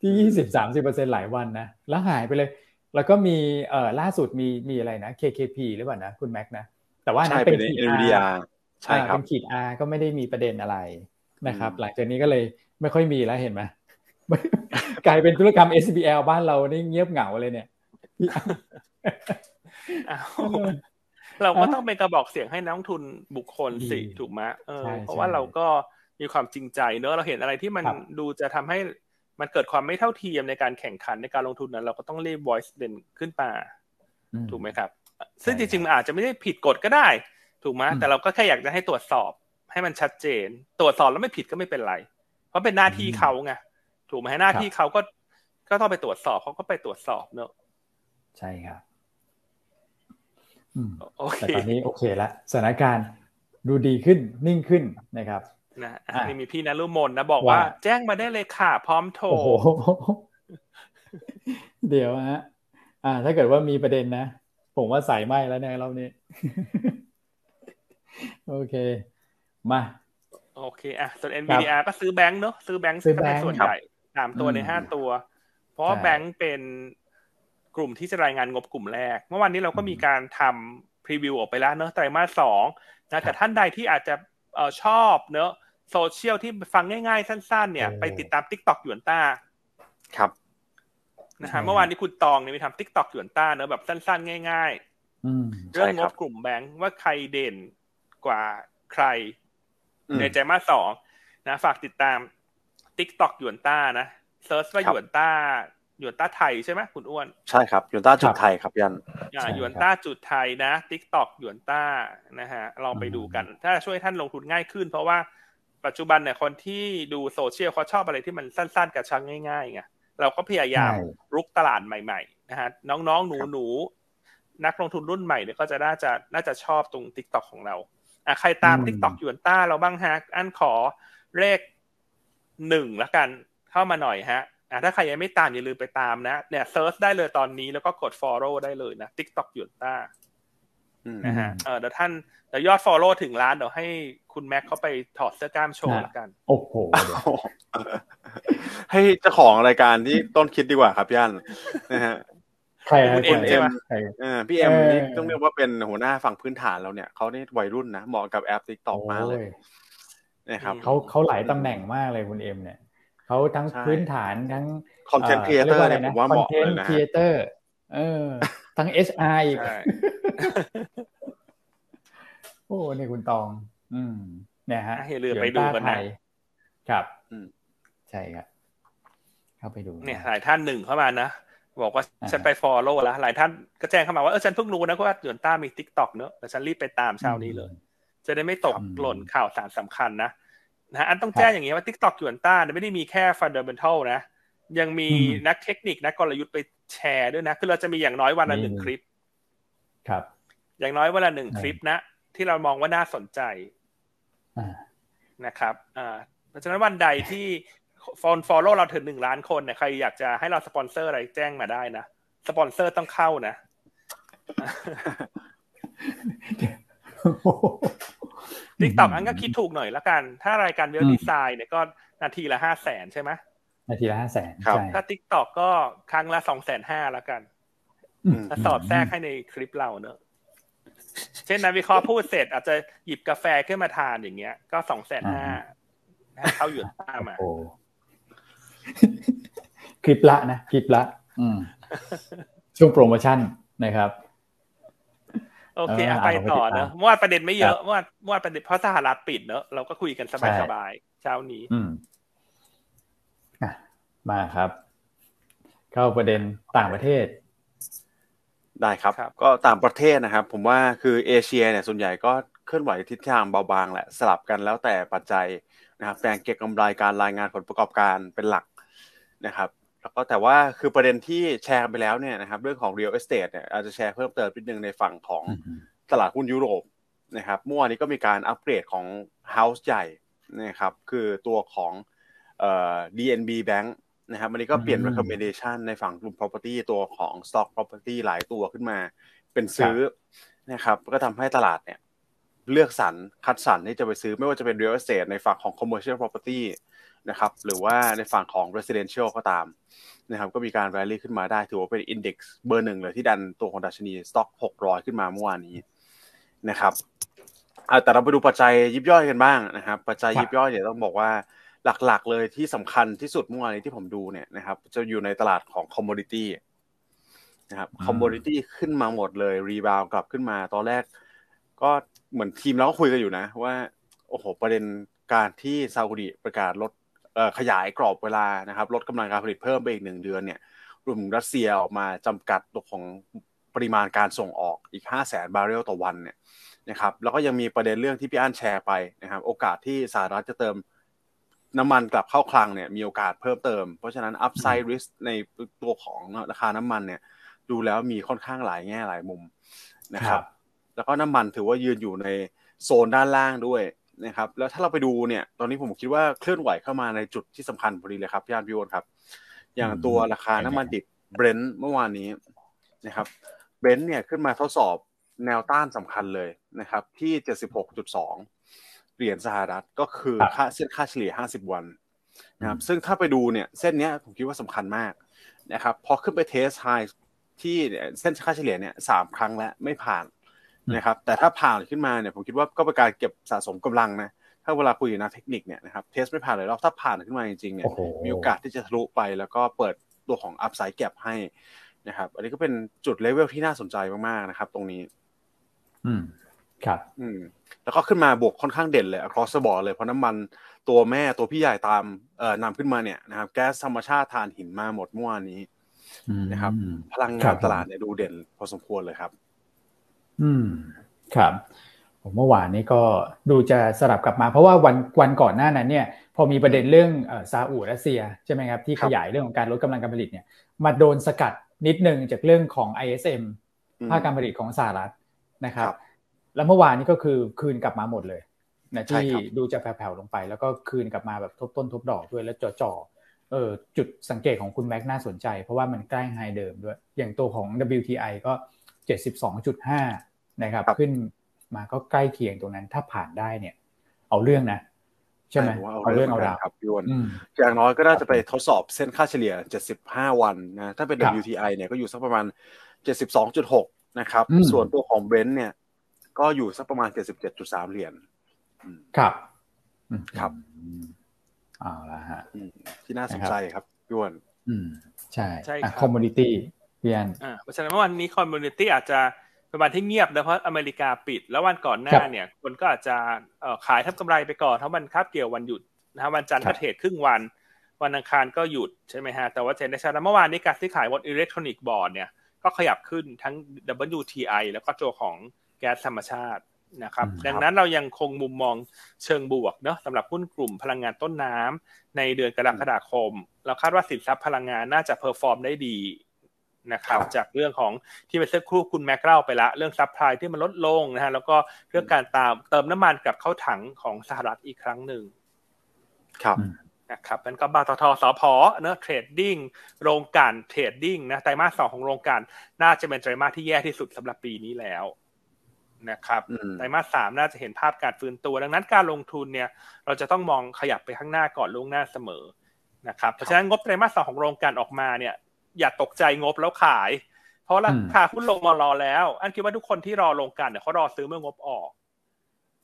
ที่ยี่สิบสามสิบเปอร์เซ็นหลายวันนะ แล้วหายไปเลย แล้วก็มีเอ่อล่าสุดมีมีอะไรนะ KKP หรือเปล่านะ คุณแม็กนะ แต่ว่าอันใช่นั้นเป็เป็นนขีด NVIDIA R ใช่ครับอ่าเป็นขีด R ก็ไม่ได้มีประเด็นอะไรนะครับอืมหลังจากนี้ก็เลย ไม่ค่อยมีแล้วเห็นไหมกลายเป็นธุรกรรม SBL บ้านเรานี่เงียบเหงาเลยเนี่ยพี่อั้นอ้าวเราก็ต้องเป็นกระบอกเสียงให้นักลงทุนบุคคลสิอืมถูกไหมเออใช่เพราะว่าใช่เราก็มีความจริงใจเนอะเราเห็นอะไรที่มันครับดูจะทำให้มันเกิดความไม่เท่าเทียมในการแข่งขันในการลงทุนนั้น เราก็ต้องรีบ voice เด่นขึ้นมาอืมถูกไหมครับ ซึ่งใช่จริงๆมันอาจจะไม่ได้ผิดกฎก็ได้ ถูกไหมอืมแต่เราก็แค่อยากจะให้ตรวจสอบให้มันชัดเจน ตรวจสอบแล้วไม่ผิดก็ไม่เป็นไร เพราะเป็นหน้าที่อืมเขาไงถูกไหมหน้าครับที่เขาก็ก็ต้องไปตรวจสอบเขาก็ไปตรวจสอบเนอะใช่ครับอืมโอเคแต่ตอนนี้โอเคละสถานการณ์ดูดีขึ้นนิ่งขึ้นนะครับนะอะอะนี่มีพี่นรุมนนะบอกว่าว่า แจ้งมาได้เลยค่ะ พร้อมโทรโอ้โหเดี๋ยวฮะอ่า ถ้าเกิดว่ามีประเด็นนะ ผมว่าใส่ไหมแล้วเนี่ยรอบนี้ โอเค มา โอเคอะส่วน NVDR ก็ซื้อแบงค์เนอะซื้อแบงค์ซื้อก็เป็นแบงค์ส่วนครับใหญ่สามตัวในอืมห้าตัว เพราะว่าใช่แบงค์เป็นกลุ่มที่จะรายงานงบกลุ่มแรก เมื่อวานนี้เราก็มีการทำพรีวิวออกไปแล้วเนอะไตรมาสสองนะแต่ท่านใดที่อาจจะเอ่อชอบเนอะโซเชียลที่ฟังง่ายๆ สั้น ๆ เนี่ยโอ้ไปติดตาม TikTok หยวนต้า ครับนะใช่ฮะเมื่อวานนี้คุณตองเนี่ยมีทำ TikTok หยวนต้าเนอะแบบสั้น ๆ ง่ายๆอืมเรื่องใช่งครับบกลุ่มแบงค์ว่าใครเด่นกว่าใครอืม ในไตรมาสสองนะ ฝากติดตาม TikTok หยวนต้านะ search ว่าครับหยวนต้าหยวนต้าไทยใช่ไหมคุณอ้วน ใช่ครับหยวนต้าจุดครัดบไทยครับยันอ่าใช่หยวนครับต้าจุดไทยนะ TikTok หยวนต้านะฮะลองไปอืมดูกัน ถ้าช่วยท่านลงทุนง่ายขึ้น เพราะว่าปัจจุบันเนี่ยคนที่ดูโซเชียลเขาชอบอะไรที่มันสั้นๆกระชับง่ายๆไงเราก็พยายามใช่รุกตลาดใหม่ๆนะฮะน้องๆหนูๆนักลงทุนรุ่นใหม่เนี่ยก็จะน่าจะน่าจะชอบตรง TikTok ของเรา อะใครตามอืม TikTok หยวนต้าเราบ้างฮะ อันขอเลขหนึ่งละกัน เข้ามาหน่อยฮะอะถ้าใครยังไม่ตามอย่าลืมไปตามนะ เนี่ย search ได้เลยตอนนี้แล้วก็กด follow ได้เลยนะ TikTok หยวนต้าอืมนะฮะเออเดี๋ยวท่านเดี๋ยวยอด follow ถึงล้านเดี๋ยวให้คุณแม็กเขาไปถอดเสื้อกล้ามโชว์ละกัน โอ้โห ให้เจ้าของรายการที่ต้นคิดดีกว่าครับย่านนะฮะ ใครฮะคุณเอ็มใครใช่ไหมใครเออพี่เอ็มเออนี่ต้องเรียกว่าเป็นหัวหน้าฝั่งพื้นฐานเราเนี่ยเขานี่วัยรุ่นนะเหมาะกับแอป TikTok มากเลยโอ้นะครับเขาเขาหลายตำแหน่งมากเลยคุณเอ็มเนี่ยเขาทั้งใช่พื้นฐานทั้ง Content creator เนี่ยผมว่าเหมาะเลยนะ content creator เออ ทั้ง HR อีกใช่โอ้นี่คุณตอง อืมเนี่ยฮะอะอย่าลืมไปดูกันนะไทยครับ อืมใช่ครับ เข้าไปดู เนี่ยหลายท่านหนึ่งเข้ามานะ บอกว่าอ่าฉันไป follow แล้ว หลายท่านก็แจ้งเข้ามาว่าเออฉันเพิ่งรู้นะว่าหยวนต้ามี TikTok เนอะแต่ฉันรีบไปตามเช้านี้เลย จะได้ไม่ตกครับหล่นข่าวสารสำคัญนะนะฮะอันต้องแจ้งอย่างนี้ว่า TikTok หยวนต้าเนี่ยไม่ได้มีแค่ฟันเด m เ n นทัลนะ ยังมีอืมนักเทคนิคนักกลยุทธ์ไปแชร์ด้วยนะ คือเราจะมีอย่างน้อยวันละนี่หนึ่งคลิป ครับ อย่างน้อยวันละหนึ่งคลิปนะ ที่เรามองว่าน่าสนใจอ่านะครับอ่าเพราะฉะนั้นวันใดที่ follow เราถึงหนึ่งล้านคนเนี่ยใครอยากจะให้เราสปอนเซอร์อะไรแจ้งมาได้นะ สปอนเซอร์ต้องเข้านะTikTok อันก็คิดถูกหน่อยละกัน ถ้ารายการ Wealth Designs เนี่ยก็นาทีละห้าแสนใช่ไหมนาทีละห้าแสนครับใช่ถ้า TikTok ก็ครั้งละสองแสนห้าละกันอืมถ้าสอดแทรกให้ในคลิปเราเนอะเช่นนักวิเคราะห์พูดเสร็จ อาจจะหยิบกาแฟขึ้นมาทานอย่างเงี้ย ก็สองแสนห้าเข้าอยู่ตามมาโอ้ คลิปละนะคลิปละ อืมช่วงโปรโมชั่นนะครับโอเคเอออะไปต่อเอาไปติดตามเนอะเมื่อวานประเด็นไม่เยอะครับเมื่อวานเมื่อวานประเด็นเพราะสหรัฐปิดเนอะเราก็คุยกันสบายๆเช้านี้ อืมอะมาครับ เข้าประเด็นต่างประเทศ ได้ครับครับ ก็ต่างประเทศนะครับ ผมว่าคือเอเชียเนี่ยส่วนใหญ่ก็เคลื่อนไหวทิศทางเบาบางแหละสลับกันแล้วแต่ปัจจัยนะครับแรงเก็งกำไรการรายงานผลประกอบการเป็นหลัก นะครับแล้วก็แต่ว่าคือประเด็นที่แชร์กันไปแล้วเนี่ยนะครับเรื่องของ real estate เนี่ยอาจจะแชร์เพิ่มเติมนิดนึงในฝั่งของอืมตลาดหุ้นยุโรปนะครับเมื่อวานนี้ก็มีการอัปเกรดของ House ใหญ่นะครับคือตัวของเอ่อ DNB Bank นะครับวันนี้ก็เปลี่ยนอืม recommendation ในฝั่งกลุ่ม property ตัวของ stock property หลายตัวขึ้นมาเป็นซื้อนะครับก็ทำให้ตลาดเนี่ยเลือกสรรคัดสรรที่จะไปซื้อไม่ว่าจะเป็น real estate ในฝั่งของ commercial property นะครับหรือว่าในฝั่งของ residential ก็ตามนะครับก็มีการ rally ขึ้นมาได้ถือว่าเป็น index เบอร์หนึ่งเลยที่ดันตัวของดัชนี stock 600 ขึ้นมาเมื่อวานนี้นะครับอะแต่เราไปดูปัจจัยยิบย่อยกันบ้างนะครับปัจจัยครับยิบย่อยเนี่ยต้องบอกว่าหลักๆ เลยที่สำคัญที่สุดเมื่อวานนี้ที่ผมดูเนี่ยนะครับจะอยู่ในตลาดของ commodity นะครับอืม commodity ขึ้นมาหมดเลยรีบาวกลับขึ้นมาตอนแรก ก็เหมือนทีมเราก็คุยกันอยู่นะว่า โอ้โห ประเด็นการที่ซาอุดีประกาศลดเอ่อ ขยายกรอบเวลานะครับลดกำลังการผลิตเพิ่มไปอีกหนึ่งเดือนเนี่ยรวมถึงรัสเซียออกมาจำกัดตัวของปริมาณการส่งออกอีก 5 0 0แสนบาร์เรลต่อวันเนี่ยนะครับแล้วก็ยังมีประเด็นเรื่องที่พี่อั้นแชร์ไปนะครับโอกาสที่สหรัฐจะเติมน้ำมันกลับเข้าคลังเนี่ยมีโอกาสเพิ่มเติม เพราะฉะนั้น upside risk ในตัวของราคาน้ำมันเนี่ยดูแล้วมีค่อนข้างหลายแง่หลายมุมนะครับ แล้วก็น้ำมันถือว่ายืนอยู่ในโซนด้านล่างด้วย นะครับ แล้วถ้าเราไปดูเนี่ย ตอนนี้ผมคิดว่าเคลื่อนไหวเข้ามาในจุดที่สำคัญพอดีเลยครับพี่อันพี่โอนครับ อย่างตัวราคาน้ำมันดิบเบรนท์เมื่อวานนี้นะครับเบรนท์เนี่ยขึ้นมาทดสอบแนวต้านสำคัญเลยนะครับ ที่ 76.2 เหรียญสหรัฐก็คือครับค่าเส้นค่าเฉลี่ย 50 วันนะครับซึ่งถ้าไปดูเนี่ยเส้นเนี้ยผมคิดว่าสำคัญมากนะครับพอขึ้นไป test high ที่เส้นค่าเฉลี่ยเนี่ยสามครั้งแล้วไม่ผ่าน นะครับ แต่ถ้าผ่านขึ้นมาเนี่ยผมคิดว่าก็เป็นการเก็บสะสมกำลังนะถ้าเวลาคุยกับนักเทคนิคเนี่ยนะครับ test ไม่ผ่านเลยรอบถ้าผ่านขึ้นมาจริงๆเนี่ยโอ้โหมีโอกาสที่จะทะลุไปแล้วก็เปิดตัวของ upside gap ให้นะครับอันนี้ก็เป็นจุดเลเวลที่น่าสนใจมากๆนะครับ ตรงนี้ อืมครับ อืม แล้วก็ขึ้นมาบวกค่อนข้างเด่นเลย across the board เลยเพราะน้ำมันตัวแม่ตัวพี่ใหญ่ตามเอ่อนำขึ้นมาเนี่ยนะครับแก๊สธรรมชาติทานหินมาหมดเมื่อวานนี้อืมนะครับ พลังครังานบตลาดเนี่ยดูเด่นพอสมควรเลยครับ อืมครับผมเมื่อวานนี้ก็ดูจะสลับกลับมา เพราะว่าวันวันก่อนหน้านั้นเนี่ย พอมีประเด็นเรื่องเอ่อซาอุรัสเซียใช่ไหมครับที่ครัขบยายเรื่องของการลดกำลังการผลิตเนี่ยมาโดนสกัดนิดนึงจากเรื่องของ ISM อืมภาคการผลิตของสหรัฐนะครับครับ แล้วเมื่อวานนี้ก็คือคืนกลับมาหมดเลยนะใช่ที่ครับดูจะแผ่วๆลงไป แล้วก็คืนกลับมาแบบทบต้นทบดอกด้วยแล้วจ่อๆเออจุดสังเกตของคุณแม็กน่าสนใจ เพราะว่ามันใกล้ไฮเดิมด้วย อย่างตัวของ WTI ก็ 72.5 นะครับ ขึ้นมาก็ใกล้เคียงตรงนั้น ถ้าผ่านได้เนี่ย เอาเรื่องนะใช่ไหมผว่าเอาเรื่องเอาหมืนรานวครับพี่อ้วนอืมอย่างน้อยก็น่าจะไปทดสอบเส้นค่าเฉลี่ย 75 วันนะถ้าเป็นครับ WTI เนี่ยก็อยู่สักประมาณ 72.6 นะครับอืมส่วนตัวของ Brent เนี่ย ก็อยู่สักประมาณ 77.3 เหรียญอืมครับอืมครับอืมเอาละฮะอืมที่น่าสนใจครับพี่อ้วนอืมใช่ใช่อะครับ commodity พี่อันอ่าเพราะฉะนั้นเมื่อวันนี้ commodity อาจจะเป็นวันที่เงียบนะเพราะอเมริกาปิด แล้ววันก่อนหน้าครับเนี่ย คนก็อาจจะเอ่อขายทำกำไรไปก่อนเพราะมันคาบเกี่ยววันหยุดนะฮะวันจันทร์ก็ครับ trade ครึ่งวัน วันอังคารก็หยุดใช่ไหมฮะแต่ว่าเจนในชาติเมื่อวานนี้การซื้อขายบน electronic board เนี่ยก็ขยับขึ้นทั้ง WTI แล้วก็ตัวของแก๊สธรรมชาตินะครับอืมดังนั้นเรายังคงมุมมองเชิงบวกเนาะสำหรับหุ้นกลุ่มพลังงานต้นน้ำในเดือนกรกฎาคม เราคาดว่าสินทรัพย์พลังงานน่าจะ perform ได้ดี นะครับจากเรื่องของที่เมื่อสักครู่คุณแม็กเล่าไปละเรื่อง supply ที่มันลดลงนะฮะแล้วก็เรื่องการตามเติมน้ำมันกลับเข้าถังของสหรัฐอีกครั้งหนึ่งครับนะครับมันก็ปตท.สผ.เนอะ trading โรงกลั่น trading นะไตรมาสสองของโรงกลั่นน่าจะเป็นไตรมาสที่แย่ที่สุดสำหรับปีนี้แล้วนะครับไตรมาสสามน่าจะเห็นภาพการฟื้นตัว ดังนั้นการลงทุนเนี่ย เราจะต้องมองขยับไปข้างหน้าก่อนล่วงหน้าเสมอนะครับเพราะฉะนั้นงบไตรมาสสองของโรงกลั่นออกมาเนี่ย อย่าตกใจงบแล้วขาย เพราะราคาหุ้นลงมารอแล้ว อันคิดว่าทุกคนที่รอลงกันเนี่ยเขารอซื้อเมื่องบออก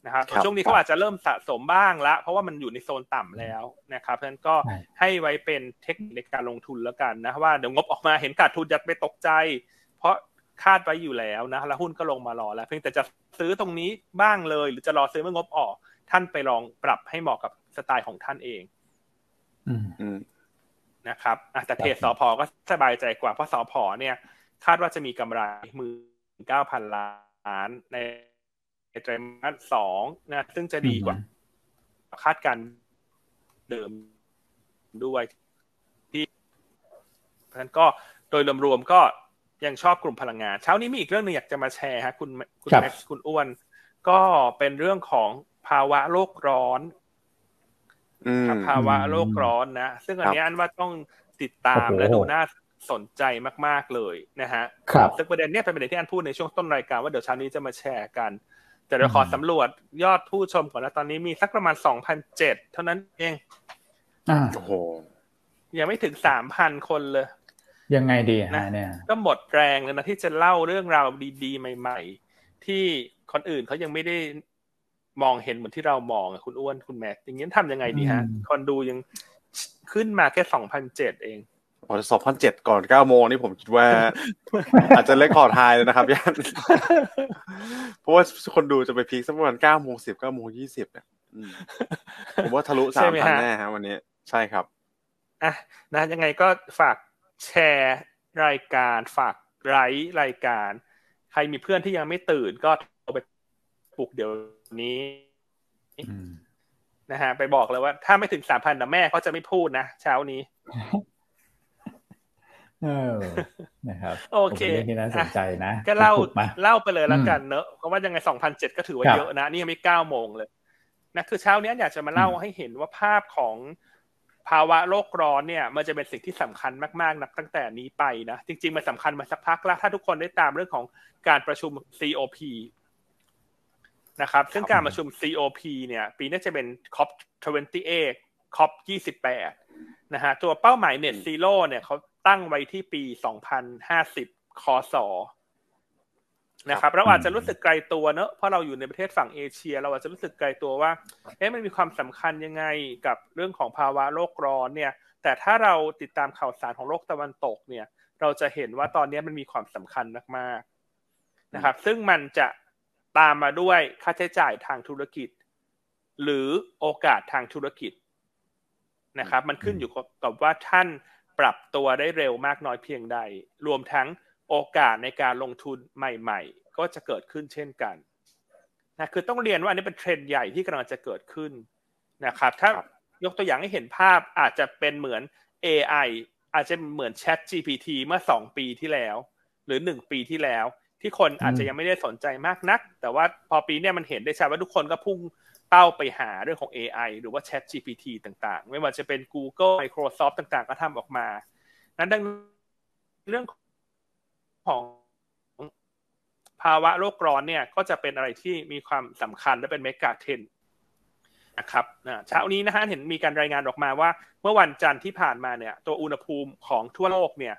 นะครับช่วงนี้เขาอาจจะเริ่มสะสมบ้างละ เพราะว่ามันอยู่ในโซนต่ำแล้วนะครับเพราะฉะนั้นก็ให้ไว้เป็นเทคนิคในการลงทุนแล้วกันนะว่าเดี๋ยวงบออกมาเห็นขาดทุนจะไปตกใจ เพราะคาดไว้อยู่แล้วนะแล้วหุ้นก็ลงมารอแล้ว เพียงแต่จะซื้อตรงนี้บ้างเลย หรือจะรอซื้อเมื่องบออก ท่านไปลองปรับให้เหมาะกับสไตล์ของท่านเอง นะครับแต่เทรดสอพอก็สบายใจกว่าเพราะสอพอเนี่ย คาดว่าจะมีกำไรมือเก้าพันล้านในไตรมาสสองนะซึ่งจะดีกว่า คาดการเดิมด้วยที่เพราะฉะนั้นก็โดยรวมๆก็ยังชอบกลุ่มพลังงาน เช้านี้มีอีกเรื่องหนึ่งอยากจะมาแชร์ฮะคุณคุณแม็กซ์คุณอ้วน ก็เป็นเรื่องของภาวะโลกร้อน ภาวะโลกร้อนนะ ซึ่งอันนี้อันว่าต้องติดตามและดูน่าสนใจมาก ๆ เลยนะฮะซึ่งประเด็นนี้เป็นประเด็นที่อันพูดในช่วงต้นรายการว่าเดี๋ยวเช้านี้จะมาแชร์กัน แต่เดี๋ยวขอสำรวจยอดผู้ชมก่อนนะตอนนี้มีสักประมาณสองพันเจ็ดเท่านั้นเองโอ้โหยังไม่ถึงสามพันคนเลย ยังไงดีนะเนี่ย ก็หมดแรงเลยนะที่จะเล่าเรื่องราวดีๆ ใหม่ ๆ ที่คนอื่นเขายังไม่ได้ มองเห็นเหมือนที่เรามองคุณอ้วนคุณแม็กอย่างนี้ทำยังไงดีฮะคนดูยังขึ้นมาแค่สองพันเจ็ดเองพอสองพันเจ็ดก่อนเก้าโมงนี่ผมคิดว่า อาจจะ record high เลยนะครับย่านเพราะว่าคนดูจะไป peak สักประมาณเก้าโมงสิบเก้าโมงยี่สิบเนี่ยผมว่าทะลุสามพันแน่ฮะวันนี้ใช่ครับอะนะยังไงก็ฝากแชร์รายการฝากไลค์รายการ ใครมีเพื่อนที่ยังไม่ตื่นก็โทรไปปลุกเดี๋ยว นี้นะฮะ ไปบอกเลยว่า ถ้าไม่ถึงสามพันนะแม่เขาจะไม่พูดนะ เช้านี้เออนะครับโอเคที่น่าสนใจนะก็เล่าเล่าไปเลยแล้วกันเนอะเพราะว่ายังไงสองพันเจ็ดก็ถือว่าเยอะนะ นี่ยังไม่เก้าโมงเลยนะคือเช้านี้อยากจะมาเล่าให้เห็นว่าภาพของภาวะโลกร้อนเนี่ย มันจะเป็นสิ่งที่สำคัญมากๆนับตั้งแต่นี้ไปนะ จริง ๆ มันสาคัญมาสักพักแล้ว ถ้าทุกคนได้ตามเรื่องของการประชุม COP นะครับซึ่งการประชุม COP เนี่ยปีนี้จะเป็น COP 28 COP 28นะฮะตัวเป้าหมาย Net Zero เนี่ยเขาตั้งไว้ที่ปี 2050 คศนะครับเราอาจจะรู้สึกไกลตัวเนอะเพราะเราอยู่ในประเทศฝั่งเอเชีย เราอาจจะรู้สึกไกลตัวว่าเอ๊ะมันมีความสำคัญยังไงกับเรื่องของภาวะโลกร้อนเนี่ย แต่ถ้าเราติดตามข่าวสารของโลกตะวันตกเนี่ย เราจะเห็นว่าตอนนี้มันมีความสำคัญมากๆนะครับ ซึ่งมันจะ ตามมาด้วยค่าใช้จ่ายทางธุรกิจ หรือโอกาสทางธุรกิจนะครับ มันขึ้นอยู่กับว่าท่านปรับตัวได้เร็วมากน้อยเพียงใด รวมทั้งโอกาสในการลงทุนใหม่ ๆ ก็จะเกิดขึ้นเช่นกันนะคือต้องเรียนว่าอันนี้เป็นเทรนด์ใหญ่ที่กำลังจะเกิดขึ้นนะครับ ถ้ายกตัวอย่างให้เห็นภาพอาจจะเป็นเหมือน AI อาจจะเหมือน Chat GPT เมื่อสองปีที่แล้ว หรือหนึ่งปีที่แล้ว ที่คนอาจจะยังไม่ได้สนใจมากนัก แต่ว่าพอปีนี้มันเห็นได้ชัดว่าทุกคนก็พุ่งเป้าไปหาเรื่องของ AI หรือว่า Chat GPT ต่างๆ ไม่ว่าจะเป็น Google Microsoft ต่างๆ ก็ทำออกมา นั้นดังเรื่องของภาวะโลกร้อนเนี่ยก็จะเป็นอะไรที่มีความสำคัญและเป็นเมกะเทนนะครับเช้านี้นะฮะเห็นมีการรายงานออกมาว่า เมื่อวันจันทร์ที่ผ่านมาเนี่ย ตัวอุณหภูมิของทั่วโลกเนี่ย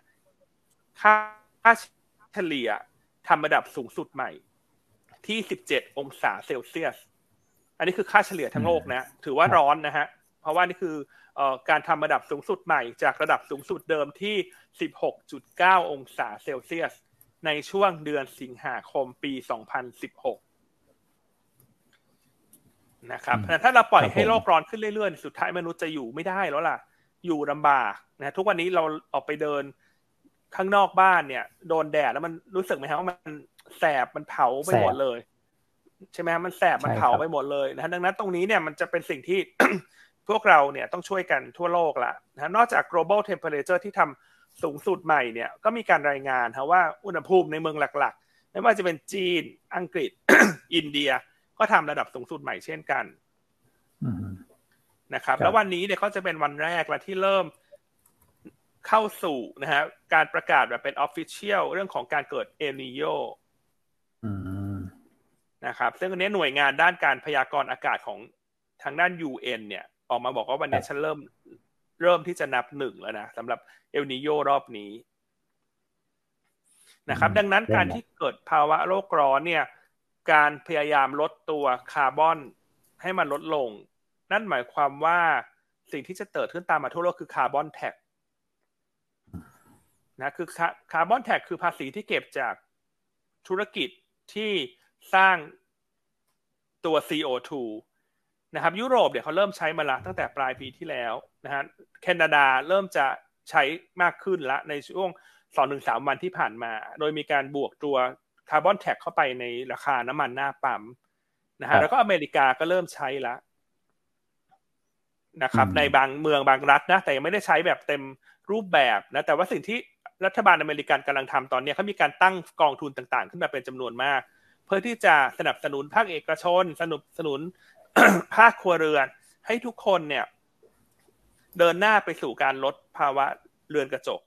ค่าเฉลี่ย ทำระดับสูงสุดใหม่ ที่ 17 องศาเซลเซียส อันนี้คือค่าเฉลี่ยทั้งโลกนะ ถือว่าร้อนนะฮะ เพราะว่านี่คือการทำระดับสูงสุดใหม่ จากระดับสูงสุดเดิมที่ 16.9 องศาเซลเซียส ในช่วงเดือนสิงหาคมปี 2016 นะครับถ้าเราปล่อยให้โลกร้อนขึ้นเรื่อยๆ สุดท้ายมนุษย์จะอยู่ไม่ได้แล้วล่ะ อยู่ลำบากนะ ทุกวันนี้เราออกไปเดิน ข้างนอกบ้านเนี่ย โดนแดดแล้วมันรู้สึกไหมครับว่ามันแสบมันเผาไปหมดเลย ใช่ไหมมันแสบมันเผาไปหมดเลยนะดังนั้นตรงนี้เนี่ยมันจะเป็นสิ่งที่พวกเราเนี่ยต้องช่วยกันทั่วโลกละนะนอกจาก global temperature ที่ทสูงสุดใหม่เนี่ย ก็มีการรายงานครับว่าอุณหภูมิในเมืองหลักๆ ไม่ว่าจะเป็นจีน อังกฤษ อินเดีย ก็ทำระดับสูงสุดใหม่เช่นกันนะครับ แล้ววันนี้เนี่ยเขาจะเป็นวันแรกและที่เริ่ม เข้าสู่นะฮะการประกาศแบบเป็น official เรื่องของการเกิดเอลนีโญนะครับ ซึ่งอันนี้หน่วยงานด้านการพยากรณ์อากาศของทางด้าน UN เนี่ย ออกมาบอกว่าวันนี้ฉันเริ่มเริ่มที่จะนับหนึ่งแล้วนะสำหรับเอลนีโญรอบนี้นะครับ ดังนั้นการที่เกิดภาวะโลกร้อนเนี่ย การพยายามลดตัวคาร์บอนให้มันลดลง นั่นหมายความว่าสิ่งที่จะเกิดขึ้นตามมาทั่วโลกคือ carbon tax นะคือ carbon tax คือภาษีที่เก็บจากธุรกิจที่สร้างตัว CO2 นะครับยุโรปเนี่ยเขาเริ่มใช้มาละตั้งแต่ปลายปีที่แล้วนะฮะแคนาดาเริ่มจะใช้มากขึ้นละในช่วงสองถึงสามวันที่ผ่านมา โดยมีการบวกตัวคาร์บอนแท็กเข้าไปในราคาน้ำมันหน้าปั๊มนะฮะแล้วก็อเมริกาก็เริ่มใช้ละนะครับในบางเมืองบางรัฐนะแต่ยังไม่ได้ใช้แบบเต็มรูปแบบนะแต่ว่าสิ่งที่ รัฐบาลอเมริกันกำลังทำตอนนี้เขามีการตั้งกองทุนต่างๆ ขึ้นมาเป็นจำนวนมาก เพื่อที่จะสนับสนุนภาคเอกชน สนับสนุนภาคครัวเรือน ให้ทุกคนเนี่ย เดินหน้าไปสู่การลดภาวะเรือนกระจก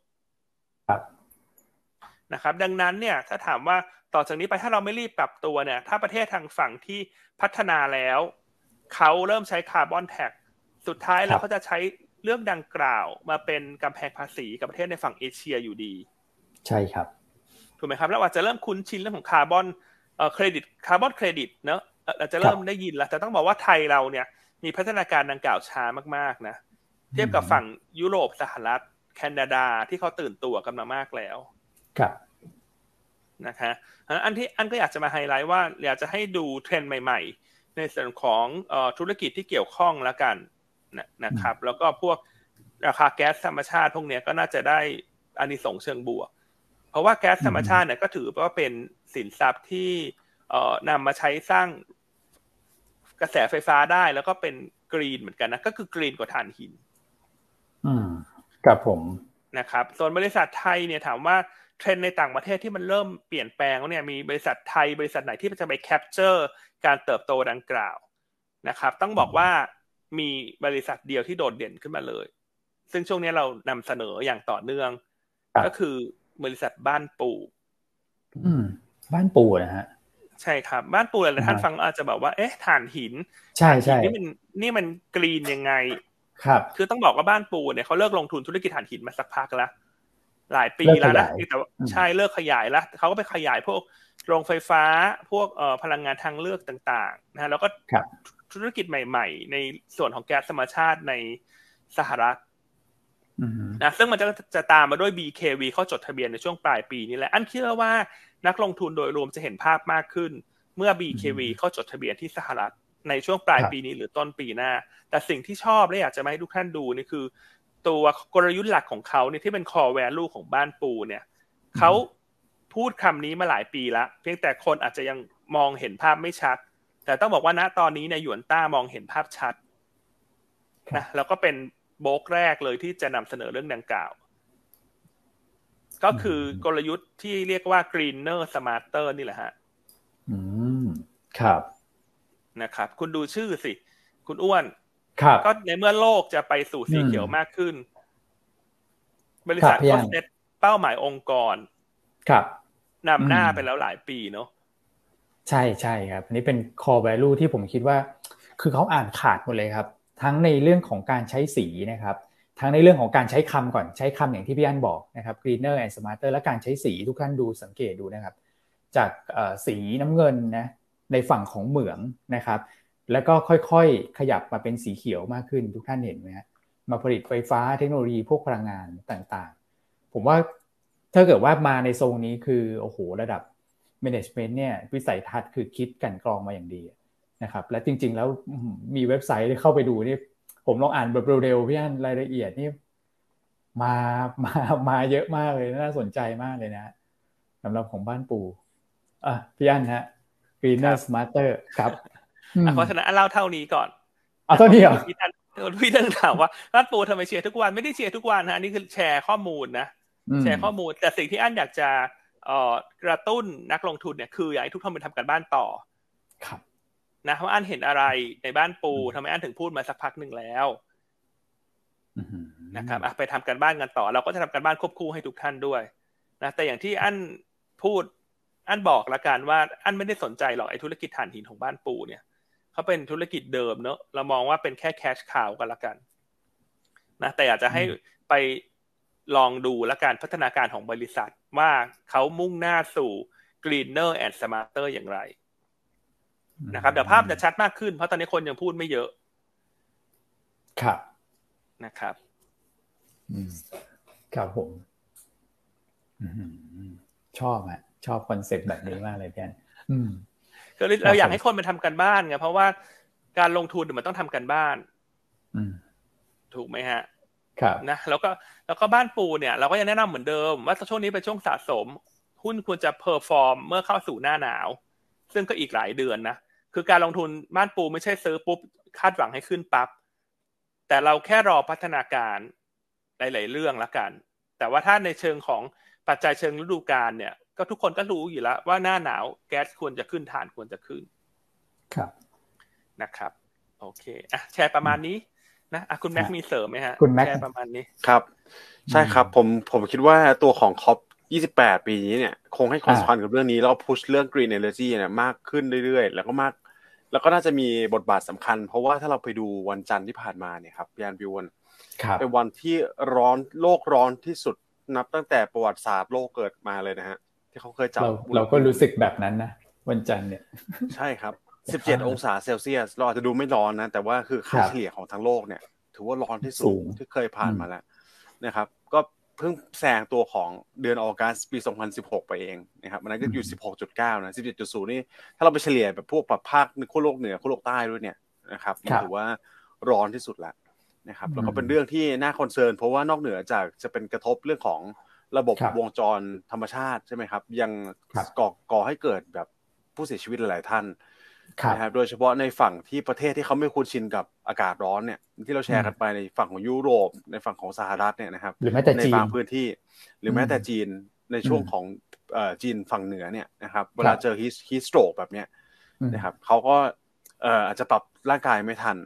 นะครับ ดังนั้นเนี่ยถ้าถามว่าต่อจากนี้ไปถ้าเราไม่รีบปรับตัวเนี่ย ถ้าประเทศทางฝั่งที่พัฒนาแล้ว เขาเริ่มใช้ carbon tax สุดท้ายแล้วเขาจะใช้ เรื่องดังกล่าวมาเป็นกำแพงภาษีกับประเทศในฝั่งเอเชียอยู่ดี ใช่ครับถูกไหมครับแล้วอาจจะเริ่มคุ้นชินเรื่องของคาร์บอนเอ่อเครดิตคาร์บอนเครดิตเนอะอาจจะเริ่มได้ยินแล้วแต่ต้องบอกว่าไทยเราเนี่ย มีพัฒนาการดังกล่าวช้ามากๆนะเทียบกับฝั่งยุโรปสหรัฐ แคนาดาที่เขาตื่นตัวกันมามากแล้ว ครับนะคะอันที่อันก็อยากจะมาไฮไลท์ว่าอยากจะให้ดูเทรนด์ใหม่ ๆ ในส่วนของธุรกิจที่เกี่ยวข้องแล้วกัน นะครับ แล้วก็พวกราคาแก๊สธรรมชาติพวกนี้ก็น่าจะได้อานิสงส์เชิงบวก เพราะว่าแก๊สธรรมชาติเนี่ยก็ถือว่าเป็นสินทรัพย์ที่เอ่อนำมาใช้สร้างกระแสไฟฟ้าได้แล้วก็เป็น green เหมือนกันนะก็คือ green กว่าถ่านหิน อืมกับผมนะครับ ส่วนบริษัทไทยเนี่ยถามว่าเทรนด์ในต่างประเทศที่มันเริ่มเปลี่ยนแปลงแล้วเนี่ยมีบริษัทไทยบริษัทไหนที่จะไป capture การเติบโตดังกล่าวนะครับ ต้องบอกว่า มีบริษัทเดียวที่โดดเด่นขึ้นมาเลย ซึ่งช่วงนี้เรานำเสนออย่างต่อเนื่อง ก็คือบริษัทบ้านปูอืมบ้านปูนะฮะ ใช่ครับ บ้านปูหลายท่านฟังอาจจะแบบว่า เอ๊ะถ่านหิน ใช่ใช่นี่มันนี่มันกรีนยังไง ครับ คือต้องบอกว่าบ้านปูเนี่ยเขาเลิกลงทุนธุรกิจถ่านหินมาสักพักแล้วหลายปีแล้วนะแต่ใช่เลิกขยายแล้วเขาก็ไปขยายพวกโรงไฟฟ้า พวกเอ่อพลังงานทางเลือกต่าง ๆ นะฮะแล้วก็ ธุรกิจใหม่ ๆ ในส่วนของแก๊สธรรมชาติในสหรัฐนะซึ่งมันจะจะตามมาด้วย BKV เข้าจดทะเบียนในช่วงปลายปีนี้แหละอันเชื่อว่านักลงทุนโดยรวมจะเห็นภาพมากขึ้น เมื่อ BKV เข้าจดทะเบียนที่สหรัฐในช่วงปลายปีนี้หรือต้นปีหน้า แต่สิ่งที่ชอบและอยากจะมาให้ทุกท่านดูนี่คือ ตัวกลยุทธ์หลักของเขาเนี่ยที่เป็น core value ของบ้านปูเนี่ยเขาพูดคำนี้มาหลายปีแล้วเพียงแต่คนอาจจะยังมองเห็นภาพไม่ชัด แต่ต้องบอกว่าณตอนนี้ในหยวนต้ามองเห็นภาพชัดนะแล้วก็เป็นโบกแรกเลยที่จะนำเสนอเรื่องดังกล่าว ก็คือกลยุทธ์ที่เรียกว่า greener smarter นี่แหละฮะ อืม ครับ นะครับ คุณดูชื่อสิ คุณอ้วน ครับ ก็ในเมื่อโลกจะไปสู่สีเขียวมากขึ้น บริษัทก็เซตเป้าหมายองค์กร ครับนำหน้าไปแล้วหลายปีเนาะ ใช่ใช่ครับอันนี้เป็น core value ที่ผมคิดว่า คือเขาอ่านขาดหมดเลยครับ ทั้งในเรื่องของการใช้สีนะครับ ทั้งในเรื่องของการใช้คำก่อนใช้คำอย่างที่พี่อันบอกนะครับ greener and smarter และการใช้สีทุกท่านดูสังเกตดูนะครับ จากสีน้ำเงินนะในฝั่งของเหมืองนะครับ แล้วก็ค่อยๆขยับมาเป็นสีเขียวมากขึ้นทุกท่านเห็นไหมฮะมาผลิตไฟฟ้าเทคโนโลยีพวกพลังงานต่างๆ ผมว่าถ้าเกิดว่ามาในโซนนี้คือโอ้โหระดับ management เนี่ยวิสัยทัศน์คือคิดกันกรองมาอย่างดีนะครับ และจริง ๆ แล้วมีเว็บไซต์ที่เข้าไปดูนี่ผมลองอ่านแบบเร็วๆพี่อันรายละเอียดนี่มามามาเยอะมากเลยน่าสนใจมากเลยนะสำหรับของบ้านปู่อะพี่อันฮะ Greener Smarter ครับเพราะฉะนั้นเล่าเท่านี้ก่อนเอาเท่านี้เหรอพี่ท่านพี่ท่านถามว่าบ้านปู่ทำไมเชียร์ทุกวันไม่ได้เชียร์ทุกวันนะอันนี้คือแชร์ข้อมูลนะแชร์ข้อมูลแต่สิ่งที่อันอยากจะเอ่อ กระตุ้นนักลงทุนเนี่ยคืออยากให้ทุกท่านไปทำกันบ้านต่อครับนะว่าอันเห็นอะไรในบ้านปูทำไมอันถึงพูดมาสักพักหนึ่งแล้วนะครับไปทำกันบ้านกันต่อ เราก็จะทำกันบ้านควบคู่ให้ทุกท่านด้วยนะแต่อย่างที่อันพูดอันบอกละกันว่าอันไม่ได้สนใจหรอกไอ้ธุรกิจถ่านหินของบ้านปูเนี่ยเขาเป็นธุรกิจเดิมเนอะเรามองว่าเป็นแค่แคชข่าวกันละกันนะแต่อยากจะให้ไปลองดูและการพัฒนาการของบริษัท ว่าเขามุ่งหน้าสู่ greener and smarter อย่างไรนะครับเดี๋ยวภาพจะชัดมากขึ้นเพราะตอนนี้คนยังพูดไม่เยอะ ครับนะครับครับผมชอบอะชอบ concept แบบนี้มากเลยพี่อันก็เราอยากให้คนมาทำการบ้านไงเพราะว่าการลงทุนมันต้องทำการบ้านถูกไหมฮะครับ นะแล้วก็แล้วก็บ้านปูเนี่ยเราก็ยังแนะนำเหมือนเดิม ว่าช่วงนี้เป็นช่วงสะสม หุ้นควรจะ perform เมื่อเข้าสู่หน้าหนาว ซึ่งก็อีกหลายเดือนนะคือการลงทุนบ้านปูไม่ใช่ซื้อปุ๊บคาดหวังให้ขึ้นปั๊บแต่เราแค่รอพัฒนาการหลายๆเรื่องละกัน แต่ว่าถ้าในเชิงของปัจจัยเชิงฤดูกาลเนี่ย ก็ทุกคนก็รู้อยู่แล้ว ว่าหน้าหนาวแก๊สควรจะขึ้นฐานควรจะขึ้น ครับนะครับ โอเคอะแชร์ประมาณนี้ นะอะคุณแม็กมีเสริมไหมฮะคุณแม็กแชร์ประมาณนี้ครับ ใช่ครับผมผมคิดว่าตัวของคอป28 ปีนี้เนี่ย คงให้ความสำคัญกับเรื่องนี้ แล้วพุชเรื่อง Green Energy เนี่ยมากขึ้นเรื่อยๆ แล้วก็มาก แล้วก็น่าจะมีบทบาทสำคัญ เพราะว่าถ้าเราไปดูวันจันทร์ที่ผ่านมาเนี่ยครับยานบิวนเป็นวันที่ร้อนโลกร้อนที่สุดนับตั้งแต่ประวัติศาสตร์โลกเกิดมาเลยนะฮะ ที่เขาเคยจับเราเราก็รู้สึกแบบนั้นนะวันจันทร์เนี่ย ใช่ครับ 17องศาเซลเซียส เราอาจจะดูไม่ร้อนนะ แต่ว่าคือค่าเฉลี่ยของทั้งโลกเนี่ย ถือว่าร้อนที่สุดที่เคยผ่านมาแล้วนะครับ ก็เพิ่งแซงตัวของเดือนออกัสปี 2016 ไปเองนะครับมันก็อยู่ 16.9 นะ 17.0 นี่ ถ้าเราไปเฉลี่ยแบบพวกแบบภาคขั้วโลกเหนือขั้วโลกใต้ด้วยเนี่ยนะครับมันถือว่าร้อนที่สุดแล้วนะครับแล้วก็เป็นเรื่องที่น่าคอนเซิร์นเพราะว่านอกเหนือจากจะเป็นกระทบเรื่องของระบบวงจรธรรมชาติใช่ไหมครับ ยังก่อก่อให้เกิดแบบผู้เสียชีวิตหลายท่าน นะครับโดยเฉพาะในฝั่งที่ประเทศที่เขาไม่คุ้นชินกับอากาศร้อนเนี่ยที่เราแชร์กันไปในฝั่งของยุโรป ในฝั่งของสหรัฐเนี่ยนะครับหรือแม้แต่ในบางพื้นที่ หรือแม้แต่จีนในช่วงของจีนฝั่งเหนือเนี่ยนะครับเวลาเจอฮีสโตรกแบบเนี้ยนะครับเขาก็อาจจะปรับร่างกายไม่ทัน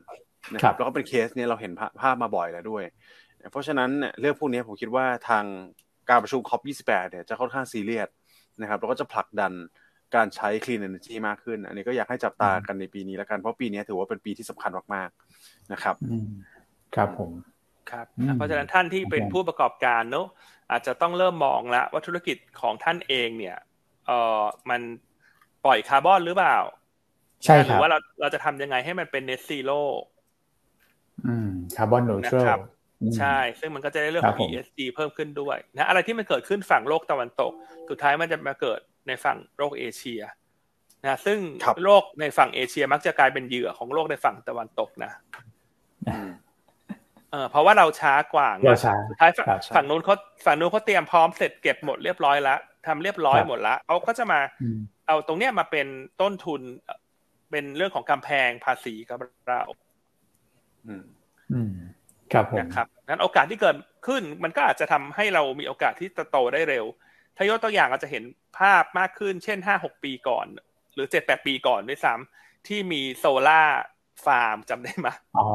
นะครับแล้วก็เป็นเคสนี้เราเห็นภาพมาบ่อยแล้วด้วย เพราะฉะนั้นเรื่องพวกนี้ผมคิดว่าทางการประชุมคอป28เนี่ยจะค่อนข้างซีเรียสนะครับแล้วก็จะผลักดัน การใช้ clean energy มากขึ้น อันนี้ก็อยากให้จับตากันในปีนี้แล้วกัน เพราะปีนี้ถือว่าเป็นปีที่สำคัญมากๆนะครับครับผมครับเพราะฉะนั้นท่านที่เป็นผู้ประกอบการเนอะอาจจะต้องเริ่มมองแล้วว่าธุรกิจของท่านเองเนี่ยเออมันปล่อยคาร์บอนหรือเปล่า ใช่หรือว่าเราเราจะทำยังไงให้มันเป็น net zeroอืม carbon neutralใช่ ซึ่งมันก็จะได้เรื่องของ ESG เพิ่มขึ้นด้วยนะอะไรที่มันเกิดขึ้นฝั่งโลกตะวันตก สุดท้ายมันจะมาเกิด ในฝั่งโลกเอเชียนะซึ่งโลกในฝั่งเอเชียมักจะกลายเป็นเหยื่อของโลกในฝั่งตะวันตกนะเออเพราะว่าเราช้ากว่าสุดท้ายฝั่งนู้นเขาฝั่งนู้นเขาเตรียมพร้อมเสร็จเก็บหมดเรียบร้อยแล้วทำเรียบร้อยหมดแล้วเขาก็จะมาเอาตรงเนี้ยมาเป็นต้นทุนเป็นเรื่องของกำแพงภาษีกับเราอืมอืมครับผมนะครับนั้นโอกาสที่เกิดขึ้นมันก็อาจจะทำให้เรามีโอกาสที่จะโตได้เร็ว ถ้ายกตัวอย่างเราจะเห็นภาพมากขึ้น เช่นห้าหกปีก่อน หรือเจ็ดแปดปีก่อนด้วยซ้ำที่มี solar farm จำได้ไหมอ๋อ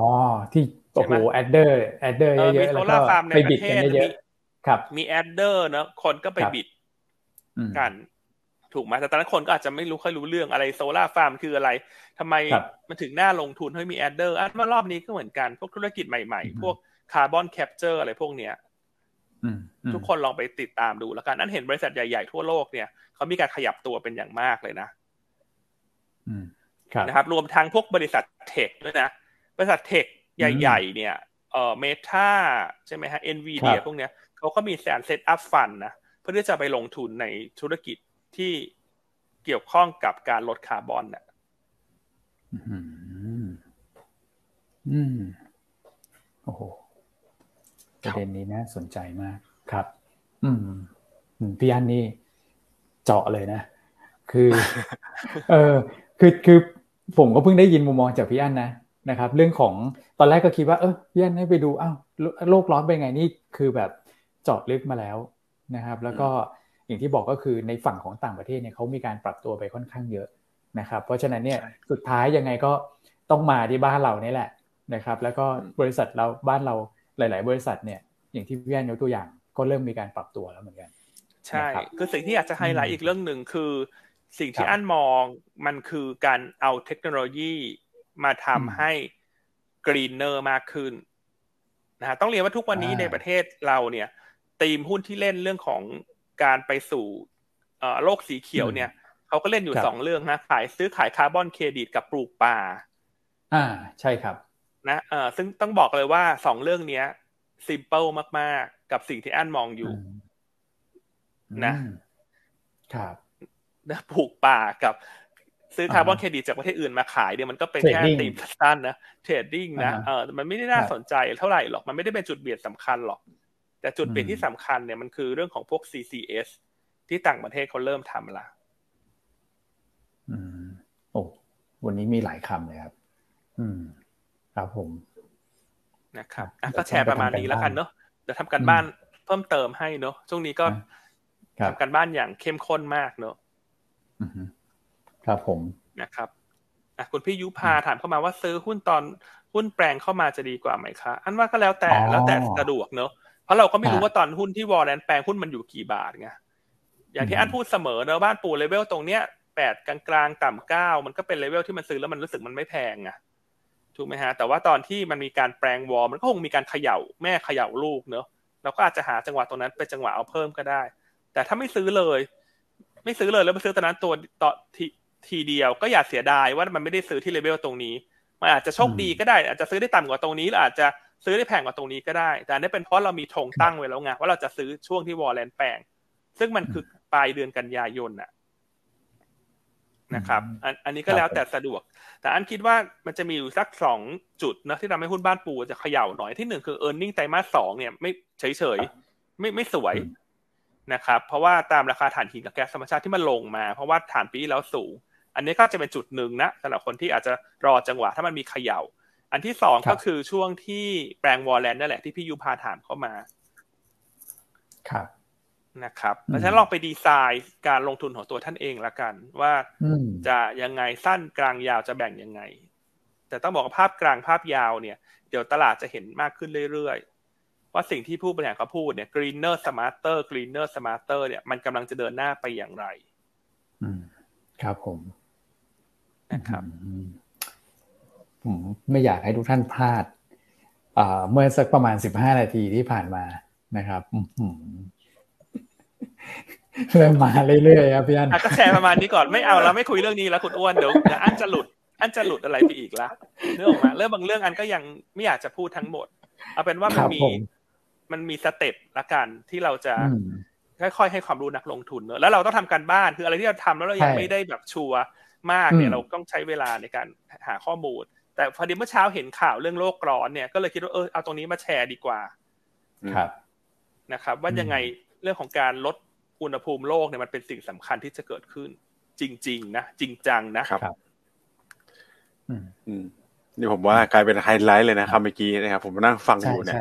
ที่โอ้โห adder adder เยอะๆแล้วก็ไป bid กันเยอะครับ มี adder เนอะคนก็ไป bid กัน ถูกไหมแต่ตอนนั้นคนก็อาจจะไม่รู้ค่อยรู้เรื่องอะไร solar farm คืออะไรทำไมมันถึงน่าลงทุนให้มี adder อะมารอบนี้ก็เหมือนกัน พวกธุรกิจใหม่ๆ พวก carbon capture อะไรพวกเนี้ย ทุกคนลองไปติดตามดูแล้วกันนั่นเห็นบริษัทใหญ่ ๆ ทั่วโลกเนี่ยเขามีการขยับตัวเป็นอย่างมากเลยนะนะครับ รวมทั้งพวกบริษัท tech ด้วยนะ บริษัท tech ใหญ่ ๆ เนี่ยเอ่อ Meta ใช่ไหมฮะ NVIDIA พวกเนี้ยเขาก็มีแผน set up fund นะเพื่อที่จะไปลงทุนในธุรกิจที่เกี่ยวข้องกับการลดคาร์บอนนะอืม โอ้โห ประเด็นนี้นะสนใจมากครับ อืมพี่อันนี่เจาะเลยนะคือ เออคือคือผมก็เพิ่งได้ยินมุมมองจากพี่อันนะนะครับ เรื่องของตอนแรกก็คิดว่าเออพี่อันให้ไปดูอ้าวโลกร้อนเป็นไงนี่คือแบบเจาะลึกมาแล้วนะครับ แล้วก็อย่างที่บอกก็คือในฝั่งของต่างประเทศเนี่ยเขามีการปรับตัวไปค่อนข้างเยอะนะครับ เพราะฉะนั้นเนี่ยสุดท้ายยังไงก็ต้องมาที่บ้านเรานี่แหละนะครับ แล้วก็บริษัทเราบ้านเรา หลาย ๆ บริษัทเนี่ยอย่างที่พี่อันยกตัวอย่าง ก็เริ่มมีการปรับตัวแล้วเหมือนกัน ใช่ คือสิ่งที่อยากจะไฮไลท์อีกเรื่องหนึ่งคือ สิ่งที่อันมองมันคือการเอาเทคโนโลยีมาทำให้ greener มากขึ้นนะฮะต้องเรียนว่าทุกวันนี้ในประเทศเราเนี่ยตีมหุ้นที่เล่นเรื่องของการไปสู่โลกสีเขียวเนี่ยเขาก็เล่นอยู่สองเรื่องนะขายซื้อขายคาร์บอนเครดิตกับปลูกป่า อ่าใช่ครับ นะเออซึ่งต้องบอกเลยว่าสองเรื่องเนี้ย simple มาก ๆ กับสิ่งที่อันมองอยู่ นะครับนะปลูกป่ากับซื้อคาร์บอนเครดิตจากประเทศอื่นมาขายเนี่ยมันก็เป็นแค่ตีมสั้นนะ trading นะเออมันไม่ได้น่าสนใจเท่าไหร่หรอก มันไม่ได้เป็นจุดเปลี่ยนสำคัญหรอก แต่จุดเปลี่ยนที่สำคัญเนี่ยมันคือเรื่องของพวก CCS ที่ต่างประเทศเขาเริ่มทำละอืม โอ้วันนี้มีหลายคำเลยครับ อืม ครับผมนะครับอะก็แชร์ประมาณนี้แล้วกันเนาะเดี๋ยวทำกันบ้านเพิ่มเติมให้เนาะช่วงนี้ก็ทำกันบ้านอย่างเข้มข้นมากเนาะครับผมนะครับอะคุณพี่ยุพาถามเข้ามาว่าซื้อหุ้นตอนหุ้นแปลงเข้ามาจะดีกว่าไหมคะอันว่าก็แล้วแต่แล้วแต่สะดวกเนาะเพราะเราก็ไม่รู้ว่าตอนหุ้นที่วอลเลนแปลงหุ้นมันอยู่กี่บาทไงอย่างที่อันพูดเสมอเนอะบ้านปูเลเวลตรงเนี้ยแปดกลางๆต่ำเก้ามันก็เป็นเลเวลที่มันซื้อแล้วมันรู้สึกมันไม่แพงอะ ถูกไหมฮะแต่ว่าตอนที่มันมีการแปลง war มันก็คงมีการเขย่าแม่เขย่าลูกเนอะเราก็อาจจะหาจังหวะตรงนั้นเป็นจังหวะเอาเพิ่มก็ได้ แต่ถ้าไม่ซื้อเลย ไม่ซื้อเลยแล้วไปซื้อตอนนั้นตัวต่อทีทีเดียวก็อย่าเสียดายว่ามันไม่ได้ซื้อที่เลเวลตรงนี้มันอาจจะโชคดีก็ได้ อาจจะซื้อได้ต่ำกว่าตรงนี้หรืออาจจะซื้อได้แพงกว่าตรงนี้ก็ได้ แต่นี่เป็นเพราะเรามีธงตั้งไว้แล้วไงว่าเราจะซื้อช่วงที่ warrant แปลงซึ่งมันคือปลายเดือนกันยายนน่ะ นะครับอันอันนี้ก็แล้วแต่สะดวก แต่อันคิดว่ามันจะมีอยู่สักสองจุดนะที่ทำให้หุ้นบ้านปูจะเขย่าหน่อยที่หนึ่งคือ e a r n i n g ไตรมาสสองเนี่ยไม่เฉยเฉยไม่ไม่สวยนะครับ เพราะว่าตามราคาถ่านหินกับแก๊สธรรมชาติที่มันลงมา เพราะว่าถ่านปีแล้วสูง อันนี้ก็จะเป็นจุดหนึ่งนะสำหรับคนที่อาจจะรอจังหวะถ้ามันมีเขย่า อันที่สองก็คือช่วงที่แปลงวอลเลนนั่นแหละที่พี่ยูพาถามเข้ามา ครับ นะครับเพราะฉะนั้นลองไปดีไซน์การลงทุนของตัวท่านเองละกัน ว่าจะยังไงสั้นกลางยาวจะแบ่งยังไง แต่ต้องบอกว่าภาพกลางภาพยาวเนี่ย เดี๋ยวตลาดจะเห็นมากขึ้นเรื่อยๆ ว่าสิ่งที่ผู้บริหารเขาพูดเนี่ย greener smarter greener smarter เนี่ยมันกำลังจะเดินหน้าไปอย่างไรอืมครับผมนะครับผมไม่อยากให้ทุกท่านพลาดเมื่อสักประมาณสิบห้านาทีที่ผ่านมานะครับ เริ่มมาเรื่อยๆครับพี่อันก็แชร์ประมาณนี้ก่อนไม่เอาเราไม่คุยเรื่องนี้แล้วคุณอ้วนเดี๋ยวอันจะหลุด อันจะหลุดอะไรไปอีกละเรื่องออกมาเรื่องบางเรื่องอันก็ยังไม่อยากจะพูดทั้งหมด เอาเป็นว่ามันมีมันมีสเต็ปละกันที่เราจะค่อยๆให้ความรู้นักลงทุนเนอะแล้วเราต้องทำการบ้านคืออะไรที่เราทำแล้วเรายังไม่ได้แบบชัวร์มากเนี่ยเราต้องใช้เวลาในการหาข้อมูล แต่พอดีเมื่อเช้าเห็นข่าวเรื่องโลกร้อนเนี่ยก็เลยคิดว่าเออเอาตรงนี้มาแชร์ดีกว่า ครับนะครับ ว่ายังไงเรื่องของการลด อุณหภูมิโลกเนี่ยมันเป็นสิ่งสำคัญที่จะเกิดขึ้น จริง ๆ นะ จริงจังนะครับอืมนี่ผมว่ากลายเป็นไฮไลท์เลยนะครับเมื่อกี้นะครับผมนั่งฟังอยู่เนี่ย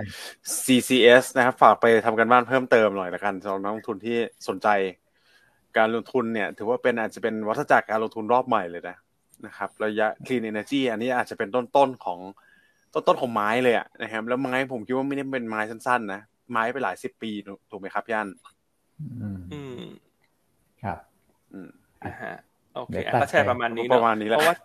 CCS นะครับฝากไปทำกันบ้านเพิ่มเติมหน่อยละกันสำหรับนักลงทุนที่สนใจ การลงทุนเนี่ย ถือว่าเป็นอาจจะเป็นวัฏจักรการลงทุนรอบใหม่เลยนะนะครับระยะ clean energy อันนี้อาจจะเป็นต้นๆของต้นๆของไม้เลยอะนะครับแล้วไม้ผมคิดว่าไม่ได้เป็นไม้สั้นๆนะไม้ไปหลายสิบปีถูกไหมครับย่าน อืมครับ อืมอ่าฮะโอเคก็แชร์ประมาณนี้เนาะเพราะว่า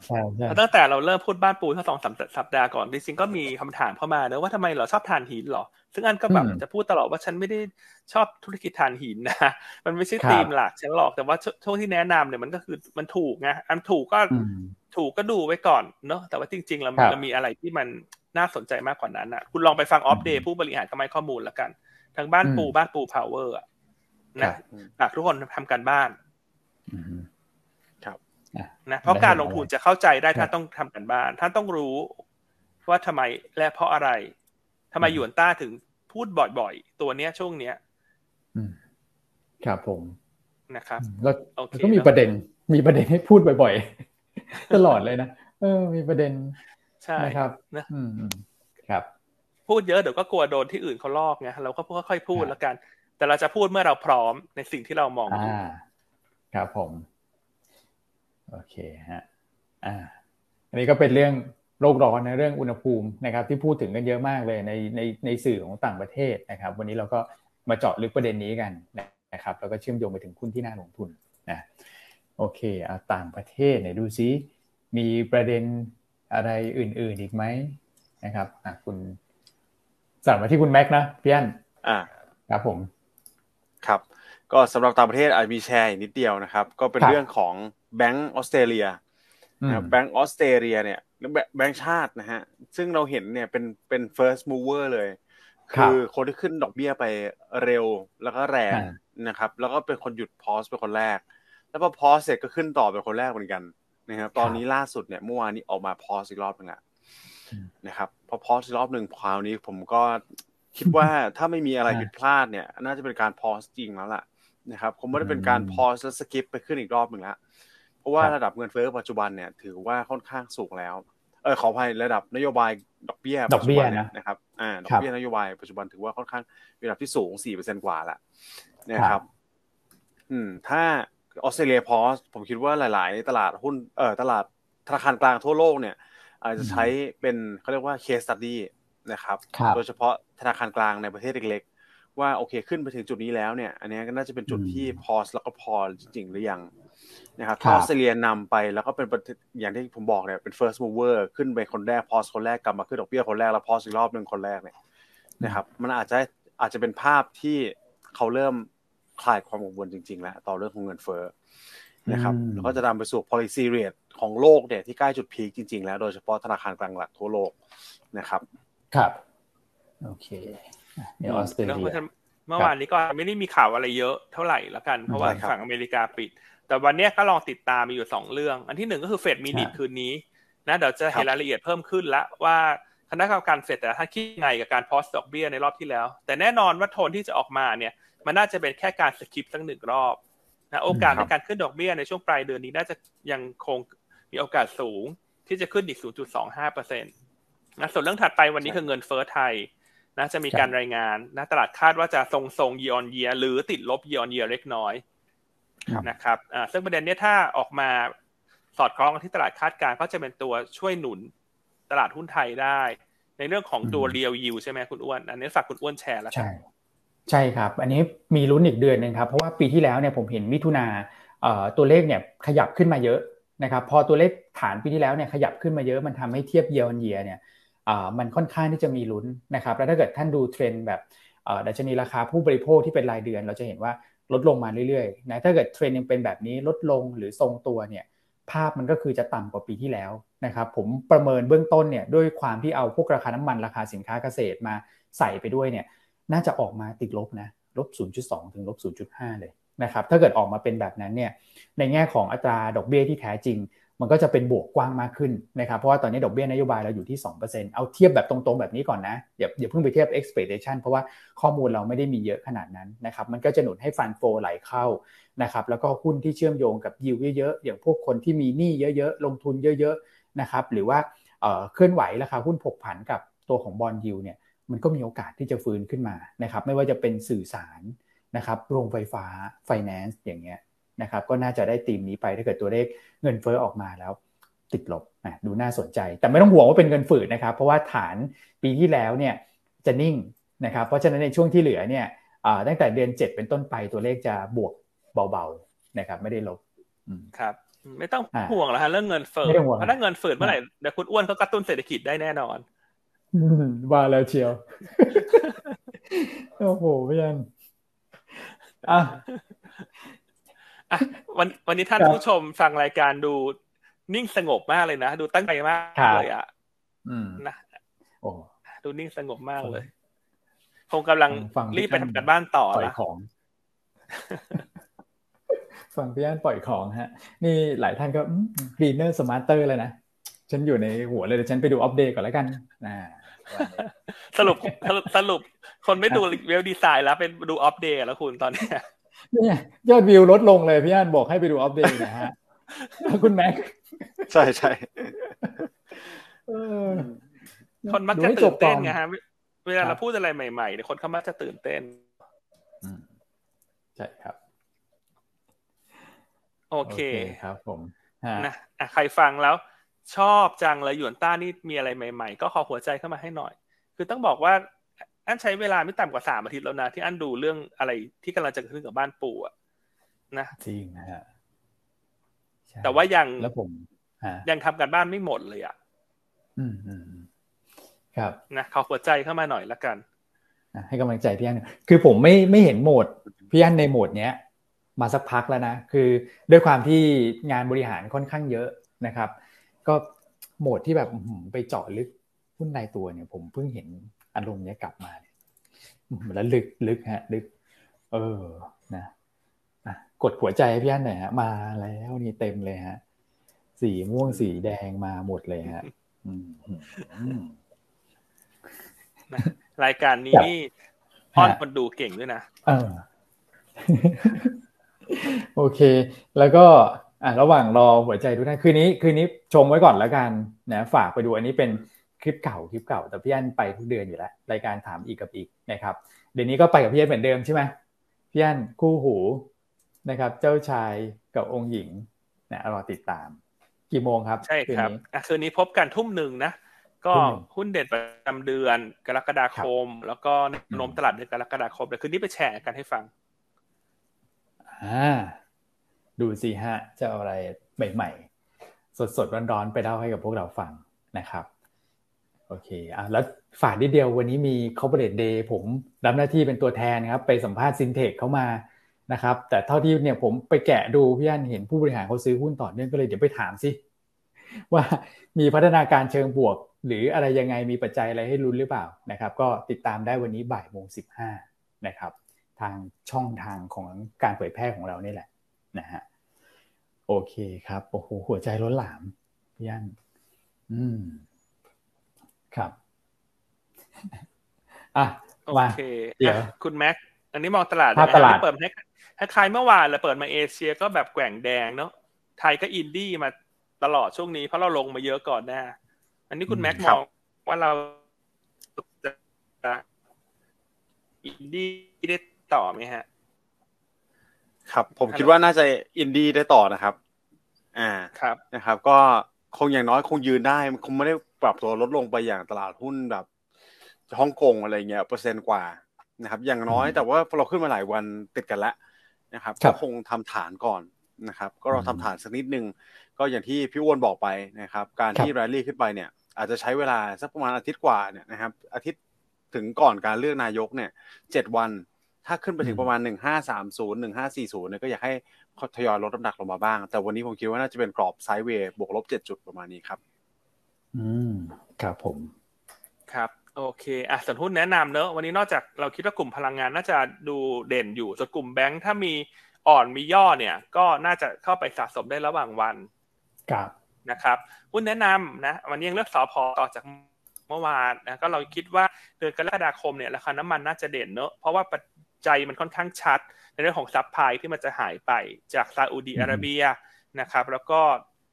ตั้งแต่เราเริ่มพูดบ้านปูทั้งสองสัปดาห์ก่อนจริงๆก็มีคำถามเข้ามาเนอะว่าทำไมเราชอบทานหินหรอ ซึ่งอันก็แบบจะพูดตลอดว่าฉันไม่ได้ชอบธุรกิจถ่านหินนะ มันไม่ใช่ธีมหลักฉันหรอกแต่ว่าช่วงที่แนะนำเนี่ยมันก็คือมันถูกไงอันถูกก็ถูกก็ดูไว้ก่อนเนอะแต่ว่าจริงๆเราเรามีอะไรที่มันน่าสนใจมากกว่านั้นอะ คุณลองไปฟัง Opp Day ผู้บริหารก็ไม่ข้อมูลแล้วกันทางบ้านปูบ้านปูพาวเวอร์อะ นะฝากทุกคนทำการบ้านครับนะเพราะการลงทุนจะเข้าใจได้ถ้าต้องทำการบ้านท่านต้องรู้ว่าทำไมและเพราะอะไรทำไมหยวนต้าถึงพูดบ่อยๆ ตัวเนี้ยช่วงเนี้ยครับผมนะครับแล้วก็มีประเด็น มีประเด็นให้พูดบ่อยๆ ตลอดเลยนะเออ มีประเด็นใช่นะครับนะครับ พูดเยอะเดี๋ยวก็กลัวโดนที่อื่นเขาลอกไงเราก็ค่อยๆพูดแล้วกัน แต่เราจะพูดเมื่อเราพร้อมในสิ่งที่เรามองอ่าครับผมโอเคฮะอ่าอันนี้ก็เป็นเรื่องโลกร้อนในเรื่องอุณหภูมินะครับ ที่พูดถึงกันเยอะมากเลยในในในสื่อของต่างประเทศนะครับ วันนี้เราก็มาเจาะลึกประเด็นนี้กันนะครับแล้วก็เชื่อมโยงไปถึงคุณที่น่าลงทุนนะโอเคเอาต่างประเทศเนี่ยดูซิมีประเด็นอะไรอื่น ๆอีกไหมนะครับอะคุณสั่งมาที่คุณแม็กนะพี่อันอ่าครับผม ครับก็สำหรับต่างประเทศอาจมีแชร์นิดเดียวนะครับ ก็เป็นเรื่องของแบงก์ออสเตรเลียนะแบงก์ออสเตรเลียเนี่ยแบงก์ชาตินะฮะซึ่งเราเห็นเนี่ยเป็นเป็น first mover เลย คือคนที่ขึ้นดอกเบี้ยไปเร็วแล้วก็แรงนะครับ แล้วก็เป็นคนหยุดพอสเป็นคนแรก แล้วพอพอสเสร็จก็ขึ้นต่อเป็นคนแรกเหมือนกันนะครับตอนนี้ล่าสุดเนี่ยเมื่อวานนี้ออกมาพอสอีกรอบนึงละนะครับพอพอสอีกรอบหนึ่งคราวนี้ผมก็ คิดว่าถ้าไม่มีอะไรผิดพลาดเนี่ย น่าจะเป็นการพอสจริงแล้วล่ะนะครับคงไม่ได้เป็นการพอสแล้วสกิปไปขึ้นอีกรอบหนึ่งแล้วเพราะว่าระดับเงินเฟ้อปัจจุบันเนี่ยถือว่าค่อนข้างสูงแล้วเออขออภัยระดับนโยบายดอกเบี้ยปัจจุบันนะครับอ่าดอกเบี้ยนโยบายปัจจุบันถือว่าค่อนข้างมีระดับที่สูงสี่เปอร์เซ็นกว่าละนะครับ อืม ถ้าออสเตรเลียพอสผมคิดว่าหลาย ๆ ตลาดหุ้นเอ่อตลาดธนาคารกลางทั่วโลกเนี่ย อาจจะใช้เป็นเขาเรียกว่าเคสตัดดี้นะครับ โดยเฉพาะ ธนาคารกลางในประเทศเล็กๆ ว่าโอเคขึ้นไปถึงจุดนี้แล้วเนี่ยอันนี้ก็น่าจะเป็นจุดที่พอสแล้วก็พอจริงๆหรือยังนะครับออสเตรเลียนำไปแล้วก็เป็นอย่างที่ผมบอกเนี่ยเป็น first mover ขึ้นไปคนแรกพอสคนแรกกลับมาขึ้นดอกเบี้ยคนแรกแล้วพอสอีกรอบหนึ่งคนแรกเนี่ยนะครับ มันอาจจะอาจจะเป็นภาพที่เขาเริ่มคลายความกังวลจริง ๆ แล้วต่อเรื่องของเงินเฟ้อนะครับแล้วก็จะนำไปสู่ policy rate ของโลกเนี่ยที่ใกล้จุดพีคจริง ๆ แล้วโดยเฉพาะธนาคารกลางหลักทั่วโลกนะครับ ครับ โอเคเดี๋ยวออสเตรเลียเมื่อวานนี้ก็ไม่ได้มีข่าวอะไรเยอะเท่าไหร่แล้วกัน เพราะว่าฝั่งอเมริกาปิด แต่วันนี้ก็ลองติดตามมีอยู่สองเรื่อง อันที่หนึ่งก็คือเฟดมินิทคืนนี้นะเดี๋ยวจะเห็นรายละเอียดเพิ่มขึ้นแล้วว่าคณะกรรมการเฟดแต่ท่านคิดไงกับการพอสดอกเบี้ยในรอบที่แล้ว แต่แน่นอนว่าโทนที่จะออกมาเนี่ย มันน่าจะเป็นแค่การ skip สักหนึ่งรอบนะโอกาสในการขึ้นดอกเบี้ยในช่วงปลายเดือนนี้น่าจะยังคงมีโอกาสสูงที่จะขึ้นอีก 0.25เปอร์เซ็นต์นะส่วนเรื่องถัดไปวันนี้คือเงินเฟ้อไทย นะจะมีการรายงานนะตลาดคาดว่าจะทรงทรงยีออนเยียหรือติดลบยีออนเยียเล็กน้อยนะครับอ่าซึ่งประเด็นนี้ถ้าออกมาสอดคล้องกับที่ตลาดคาดการณ์ก็จะเป็นตัวช่วยหนุนตลาดหุ้นไทยได้ ในเรื่องของตัวเรียวยิวใช่ไหมคุณอ้วน อันนี้ฝากคุณอ้วนแชร์แล้วใช่ใช่ครับ อันนี้มีลุ้นอีกเดือนหนึ่งครับ เพราะว่าปีที่แล้วเนี่ยผมเห็นมิถุนาตัวเลขเนี่ยขยับขึ้นมาเยอะนะครับ พอตัวเลขฐานปีที่แล้วเนี่ยขยับขึ้นมาเยอะมันทำให้เทียบเยียร์เยียเนี่ย มันค่อนข้างที่จะมีลุ้นนะครับแล้วถ้าเกิดท่านดูเทรนด์แบบดัชนีราคาผู้บริโภคที่เป็นรายเดือน เราจะเห็นว่าลดลงมาเรื่อยๆนะถ้าเกิดเทรนด์ยังเป็นแบบนี้ลดลงหรือทรงตัวเนี่ยภาพมันก็คือจะต่ำกว่าปีที่แล้วนะครับผมประเมินเบื้องต้นเนี่ยด้วยความที่เอาพวกราคาน้ำมันราคาสินค้าเกษตรมาใส่ไปด้วยเนี่ยน่าจะออกมาติดลบนะลบ 0.2 ถึงลบ 0.5 เลยนะครับถ้าเกิดออกมาเป็นแบบนั้นเนี่ยในแง่ของอัตราดอกเบี้ยที่แท้จริง มันก็จะเป็นบวกกว้างมากขึ้นนะครับ เพราะว่าตอนนี้ดอกเบี้ยนโยบายเราอยู่ที่ 2%เอาเทียบแบบตรงๆ แบบนี้ก่อนนะ อย่าอย่าเพิ่งไปเทียบ expectation เพราะว่าข้อมูลเราไม่ได้มีเยอะขนาดนั้นนะครับ มันก็จะหนุนให้ฟันโฟไหลเข้านะครับ แล้วก็หุ้นที่เชื่อมโยงกับยิวเยอะๆ อย่างพวกคนที่มีหนี้เยอะๆ ลงทุนเยอะๆ นะครับ หรือว่าเคลื่อนไหวราคาหุ้นผกผันกับตัวของบอลยิวเนี่ย มันก็มีโอกาสที่จะฟื้นขึ้นมานะครับ ไม่ว่าจะเป็นสื่อสารนะครับ โรงไฟฟ้า finance อย่างเงี้ย นะครับก็น่าจะได้ตีมนี้ไปถ้าเกิดตัวเลขเงินเฟ้อออกมาแล้วติดลบนะดูน่าสนใจ แต่ไม่ต้องห่วงว่าเป็นเงินฝืดนะครับ เพราะว่าฐานปีที่แล้วเนี่ยจะนิ่งนะครับ เพราะฉะนั้นในช่วงที่เหลือเนี่ยตั้งแต่เดือน 7 เป็นต้นไปตัวเลขจะบวกเบาๆนะครับ ไม่ได้ลบครับ ไม่ต้องห่วงหรอกฮะเรื่องเงินเฟ้อเพราะถ้าเงินฝืดเมื่อไหร่เดี๋ยวคุณอ้วนเขากระตุ้นเศรษฐกิจได้แน่นอนว่าแล้วเชียวโอ้โหพี่ยันอะ วันวันนี้ท่านผู้ชมฟังรายการดูนิ่งสงบมากเลยนะ ดูตั้งใจมากเลยอะนะโอ้ดูนิ่งสงบมากเลย คงกำลังรีบไปทำการบ้านต่อปล่อยของฟังพี่อันปล่อยของฮะ นี่หลายท่านก็ Greener Smarter เลยนะ ฉันอยู่ในหัวเลยเดี๋ยวฉันไปดู Opp Day ก่อนแล้วกันนะสรุปสรุปคนไม่ดู Wealth Designs แล้วเป็นดู Opp Day แล้วคุณตอนนี้ เนี่ยยอดวิวลดลงเลยพี่อันบอกให้ไปดู Opp Day นะฮะคุณแม็กใช่ใช่คนมักจะตื่นเต้นไงฮะเวลาเราพูดอะไรใหม่ๆเนี่ยคนเขามักจะตื่นเต้นช่ครับ โอเคครับ ผมนะอะใครฟังแล้ว ชอบจังเลยหยวนต้านี่มีอะไรใหม่ ๆ ก็ขอหัวใจเข้ามาให้หน่อย คือต้องบอกว่า อันใช้เวลาไม่ต่ำกว่าสามอาทิตย์แล้วนะ ที่อันดูเรื่องอะไรที่กำลังจะขึ้นกับบ้านปู่อะนะจริงนะฮะแต่ว่ายังแล้วผมยังทำกันบ้านไม่หมดเลยอะ อืมอืมครับนะขอหัวใจเข้ามาหน่อยละกันให้กำลังใจพี่อันคือผมไม่ไม่เห็นโหมดพี่อันในโหมดเนี้ย มาสักพักแล้วนะคือด้วยความที่งานบริหารค่อนข้างเยอะนะครับ ก็โหมดที่แบบไปเจาะลึกหุ้นในตัวเนี่ย ผมเพิ่งเห็น อารมณ์เนี้ยกลับมาเนี่ยแล้วลึกลึกฮะ ลึก เออนะกดหัวใจพี่อันหน่อยฮะ มาแล้วนี่เต็มเลยฮะ สีม่วงสีแดงมาหมดเลยฮะรายการนี้อ้อนคนดูเก่งด้วยนะเออโอเค แล้วก็อะระหว่างรอหัวใจทุกท่านคืนนี้ คืนนี้ชมไว้ก่อนแล้วกันนะฝากไปดูอันนี้เป็น คลิปเก่าคลิปเก่า แต่พี่อันไปทุกเดือนอยู่แล้วรายการถามอีกกับอีกนะครับเดี๋ยวนี้ก็ไปกับพี่อันเหมือนเดิมใช่ไหมพี่อันคู่หูนะครับเจ้าชายกับองค์หญิงนะรอติดตาม กี่โมงครับ ใช่ครับคืนนี้พบกันทุ่มหนึ่งนะก็หุ้นเด่นประจำเดือนกรกฎาคม แล้วก็นมตลาดเดือนกรกฎาคมเดี๋ยวคืนนี้ไปแชร์กันให้ฟังอ่าดูสิฮะจะเอาอะไรใหม่ๆ สดๆร้อนๆไปเล่าให้กับพวกเราฟังนะครับ โอเคอะแล้วฝากนิดเดียววันนี้มี corporate day ผมรับหน้าที่เป็นตัวแทนครับ ไปสัมภาษณ์ซินเทคเข้ามานะครับ แต่เท่าที่เนี่ยผมไปแกะดูพี่อันเห็นผู้บริหารเขาซื้อหุ้นต่อเนื่องก็เลยเดี๋ยวไปถามสิว่ามีพัฒนาการเชิงบวก หรืออะไรยังไงมีปัจจัยอะไรให้รุ้นหรือเปล่านะครับ ก็ติดตามได้วันนี้บ่ายโมงสิบห้านะครับ ทางช่องทางของการเผยแพร่ของเรานี่แหละนะฮะโอเคครับโอ้โหหัวใจล้นหลามพี่ยันอืม ครับอะมาเดี๋ยวคุณแม็กอันนี้มองตลาดตลาดเปิดให้คล้ายเมื่อวานแหละเปิดมาเอเชียก็แบบแกว่งแดงเนาะไทยก็อินดี้มาตลอดช่วงนี้เพราะเราลงมาเยอะก่อนหน้า อันนี้คุณแม็กมองว่าเราจะอินดี้ได้ต่อไหมฮะ ครับ ผมคิดว่าน่าจะอินดี้ได้ต่อนะครับ อ่าครับนะครับ ก็ คงอย่างน้อยคงยืนได้คงไม่ได้ปรับตัวลดลงไปอย่างตลาดหุ้นแบบฮ่องกงอะไรเงี้ยเปอร์เซ็นต์กว่านะครับ อย่างน้อยแต่ว่าเราขึ้นมาหลายวันติดกันแล้วนะครับก็คงทำฐานก่อนนะครับ ก็เราทำฐานสักนิดนึงก็อย่างที่พี่อ้วนบอกไปนะครับ การที่แรลลี่ขึ้นไปเนี่ย อาจจะใช้เวลาสักประมาณอาทิตย์กว่าเนี่ยนะครับอาทิตย์ถึงก่อนการเลือกนายกเนี่ยเจ็ดวัน ถ้าขึ้นไปถึงประมาณหนึ่งห้าสามศูนย์หนึ่งห้าสี่ศูนย์เนี่ยก็อยากให้ ทยอยลดน้ำหนักลงมาบ้าง แต่วันนี้ผมคิดว่าน่าจะเป็นกรอบไซด์เวย์บวกลบเจ็ดจุดประมาณนี้ครับ อืมครับผม ครับโอเคอะส่วนหุ้นแนะนำเนอะวันนี้นอกจากเราคิดว่ากลุ่มพลังงานน่าจะดูเด่นอยู่ส่วนกลุ่มแบงค์ถ้ามีอ่อนมีย่อเนี่ย ก็น่าจะเข้าไปสะสมได้ระหว่างวันครับนะครับหุ้นแนะนำนะวันนี้ยังเลือกสอพอต่อจากเมื่อวานนะก็เราคิดว่าเดือนกรกฎาคมเนี่ยราคาน้ำมันน่าจะเด่นเนอะเพราะว่า ปัจจัยมันค่อนข้างชัด ในเรื่องของซับพลายที่มันจะหายไปจากซาอุดีอาระเบียนะครับ แล้วก็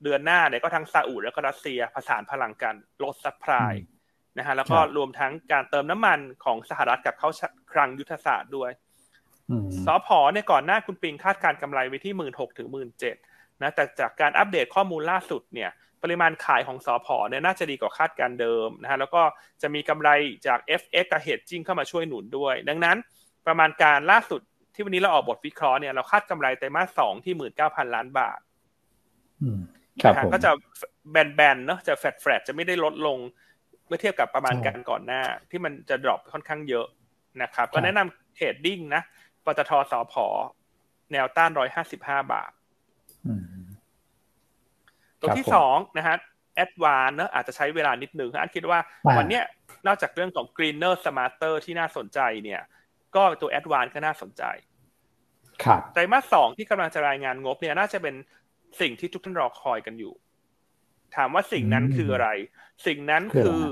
เดือนหน้าเนี่ยก็ทั้งซาอุแล้วก็รัสเซียผสานพลังกันลดซับพลายนะฮะแล้วก็รวมทั้งการเติมน้ำมันของสหรัฐกับเขาคลังยุทธศาสตร์ด้วยสอพอเนี่ยก่อนหน้าคุณปิงคาดการกำไรไว้ที่หมื่นหกถึงหมื่นเจ็ดนะแต่จากการอัปเดตข้อมูลล่าสุดเนี่ย ปริมาณขายของสอพอเนี่ยน่าจะดีกว่าคาดการเดิมนะฮะแล้วก็จะมีกำไรจาก FX กับ Hedging เข้ามาช่วยหนุนด้วย ดังนั้น ประมาณการล่าสุดที่วันนี้เราออกบทวิเคราะห์เนี่ยเราคาดกำไรไตรมาสสองที่หมื่นเก้าพันล้านบาทครับก็จะแบนๆเนาะจะแฟดแฟดจะไม่ได้ลดลงเมื่อเทียบกับประมาณการก่อนหน้า ที่มันจะ drop ค่อนข้างเยอะนะครับ ก็แนะนำ trading นะปตทสอพอแนวต้านร้อยห้าสิบห้าบาทตัวที่สองนะฮะ ADVANC เนอะอาจจะใช้เวลานิดนึงอันคิดว่าวันเนี้ยนอกจากเรื่องของ Greener Smarter ที่น่าสนใจเนี่ย ก็ตัว ADVANC ก็น่าสนใจครับไตรมาสสองที่กำลังจะรายงานงบเนี่ยน่าจะเป็นสิ่งที่ทุกท่านรอคอยกันอยู่ ถามว่าสิ่งนั้นคืออะไร สิ่งนั้นคือ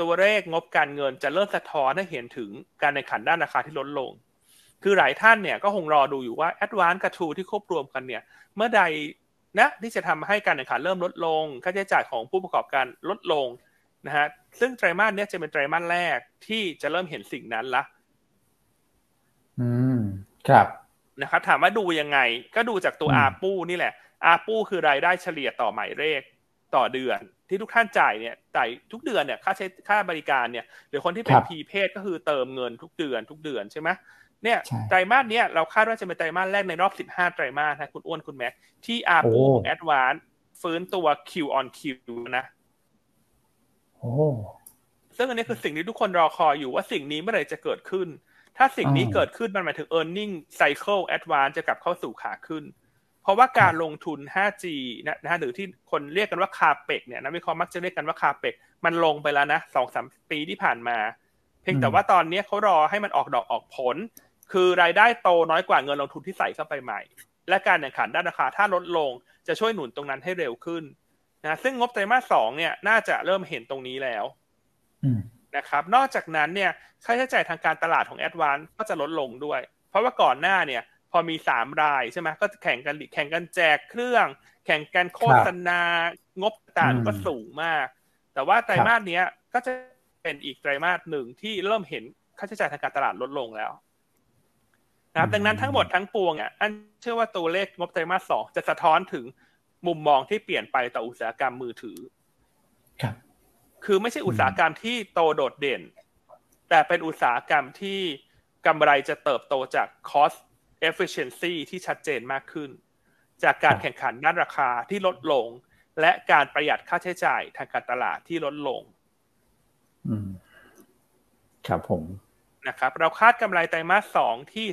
ตัวเลขงบการเงินจะเริ่มสะท้อนให้เห็นถึงการแข่งขันด้านราคาที่ลดลง คือหลายท่านเนี่ยก็คงรอดูอยู่ว่าแอดวานกับทูที่ควบรวมกันเนี่ย เมื่อใดนะที่จะทำให้การแข่งขันเริ่มลดลง ค่าใช้จ่ายของผู้ประกอบการลดลงนะฮะ ซึ่งไตรมาสนี้จะเป็นไตรมาสแรกที่จะเริ่มเห็นสิ่งนั้นละ อืมครับนะครับถามว่าดูยังไง ก็ดูจากตัวอาปูนี่แหละ อาปูคือรายได้เฉลี่ยต่อหมายเลขต่อเดือน ที่ทุกท่านจ่ายเนี่ยจ่ายทุกเดือนเนี่ยค่าใช้ค่าบริการเนี่ยหรือคนที่เป็นพีเพศก็คือเติมเงินทุกเดือนทุกเดือนใช่ไหมเนี่ยไตรมาสเนี้ยเราคาดว่าจะเป็นไตรมาสแรกในรอบ 15 ไตรมาสนะคุณอ้วนคุณแม็กที่อาปูของแอดวานฟื้นตัว Q on Q นะโอ้ซึ่งอันนี้คือสิ่งที่ทุกคนรอคอยอยู่ว่าสิ่งนี้เมื่อไหร่จะเกิดขึ้น ถ้าสิ่งนี้เกิดขึ้นมันหมายถึง e a r n i n g cycle advance จะกลับเข้าสู่ขาขึ้น เพราะว่าการลงทุน 5G นะนะหรือที่คนเรียกกันว่าคาเปกเนี่ยนักวิเคราะห์มักจะเรียกกันว่าคาเปกมันลงไปแล้วนะสองสามปีที่ผ่านมา เพียงแต่ว่าตอนนี้เขารอให้มันออกดอกออกผล คือรายได้โตน้อยกว่าเงินลงทุนที่ใส่เข้าไปใหม่ และการแข่งขันด้านราคาถ้าลดลงจะช่วยหนุนตรงนั้นให้เร็วขึ้นนะซึ่งงบไตรมาสสองเนี่ยน่าจะเริ่มเห็นตรงนี้แล้ว นะครับนอกจากนั้นเนี่ยค่าใช้จ่ายทางการตลาดของแอดวานก็จะลดลงด้วย เพราะว่าก่อนหน้าเนี่ยพอมีสามรายใช่ไหมก็แข่งกันแข่งกันแจกเครื่อง แข่งกันโฆษณางบต่างก็สูงมาก แต่ว่าไตรมาสนี้ก็จะเป็นอีกไตรมาสหนึ่งที่เริ่มเห็นค่าใช้จ่ายทางการตลาดลดลงแล้วนะครับดังนั้นทั้งหมดทั้งปวงอะอันเชื่อว่าตัวเลขงบไตรมาสสองจะสะท้อนถึงมุมมองที่เปลี่ยนไปต่ออุตสาหกรรมมือถือ ครับ คือไม่ใช่อุตสาหกรรมที่โตโดดเด่น แต่เป็นอุตสาหกรรมที่กำไรจะเติบโตจาก cost efficiency ที่ชัดเจนมากขึ้น จากการแข่งขันด้านราคาที่ลดลง และการประหยัดค่าใช้จ่ายทางการตลาดที่ลดลงอืมครับผมนะครับ เราคาดกำไรไตรมาสสองที่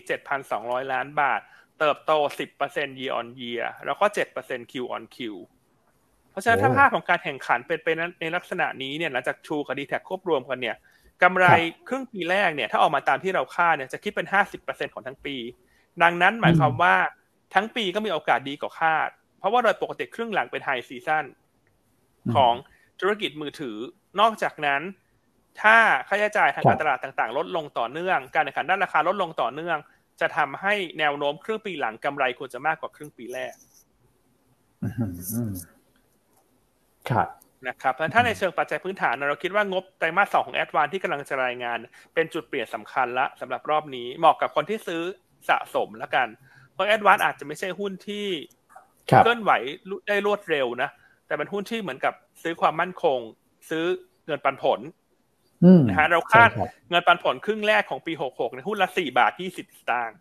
7,200 ล้านบาท เติบโต 10% year on year แล้วก็ 7% Q on Q เพ ราะฉะนั้นถ้าภาพของการแข่งขันเป็นไปในลักษณะนี้เนี่ยหลังจากชูกับดีแท็ควบรวมกันเนี่ยกำไรครึ่งปีแรกเนี่ยถ้าออกมาตามที่เราคาดเนี่ยจะคิดเป็น 50%ของทั้งปี ดังนั้นหมายความว่าทั้งปีก็มีโอกาสดีกว่าคาด เพราะว่าโดยปกติครึ่งหลังเป็นไฮซีซั่นของธุรกิจมือถือ นอกจากนั้น ถ้าค่าใช้จ่ายทางการตลาดต่างๆ ลดลงต่อเนื่อง การแข่งขันด้านราคาลดลงต่อเนื่อง จะทำให้แนวโน้มครึ่งปีหลังกำไรควรจะมากกว่าครึ่งปีแรก ครับนะครับถ้าในเชิงปัจจัยพื้นฐานเราคิดว่างบไตรมาสสองของแอดวานที่กำลังจะรายงาน เป็นจุดเปลี่ยนสำคัญละสำหรับรอบนี้เหมาะกับคนที่ซื้อสะสมแล้วกัน เพราะแอดวานอาจจะไม่ใช่หุ้นที่เคลื่อนไหวได้รวดเร็วนะแต่เป็นหุ้นที่เหมือนกับซื้อความมั่นคง ซื้อเงินปันผลนะฮะเราคาดเงินปันผลครึ่งแรกของปีหกหกในหุ้นละสี่บาทยี่สิบสตางค์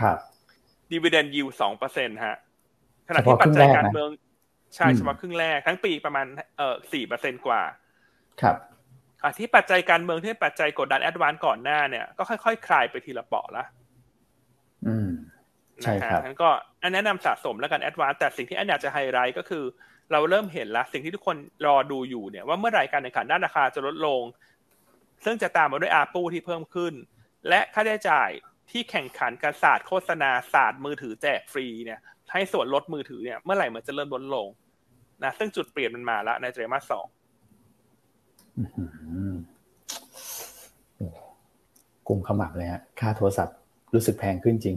ครับดีเวเดนยิวสองเปอร์เซ็นต์ฮะขณะที่ปัจจัยการเมือง ใช่เฉพาะครึ่งแรกทั้งปีประมาณเอ่อสี่เปอร์เซ็นต์กว่า ครับที่ปัจจัยการเมืองที่ปัจจัยกดดัน ADVANC ก่อนหน้าเนี่ยก็ค่อยๆ คลายไปทีละเปาะละอืมใช่ครับนั้นก็อันแนะนำสะสมแล้วกัน ADVANC แต่สิ่งที่อันอยากจะไฮไลท์ก็คือ เราเริ่มเห็นแล้วสิ่งที่ทุกคนรอดูอยู่เนี่ยว่าเมื่อไหร่การแข่งขันด้านราคาจะลดลง ซึ่งจะตามมาด้วยอาปูที่เพิ่มขึ้น และค่าใช้จ่ายที่แข่งขันการศาสตร์โฆษณาศาสตร์มือถือแจกฟรีเนี่ยให้ส่วนลดมือถือเนี่ยเมื่อไหร่มันจะเริ่มลดลง นะซึ่งจุดเปลี่ยนมันมาแล้วในไตรมาสสองกุมขมับเลยฮะค่าโทรศัพท์รู้สึกแพงขึ้นจริง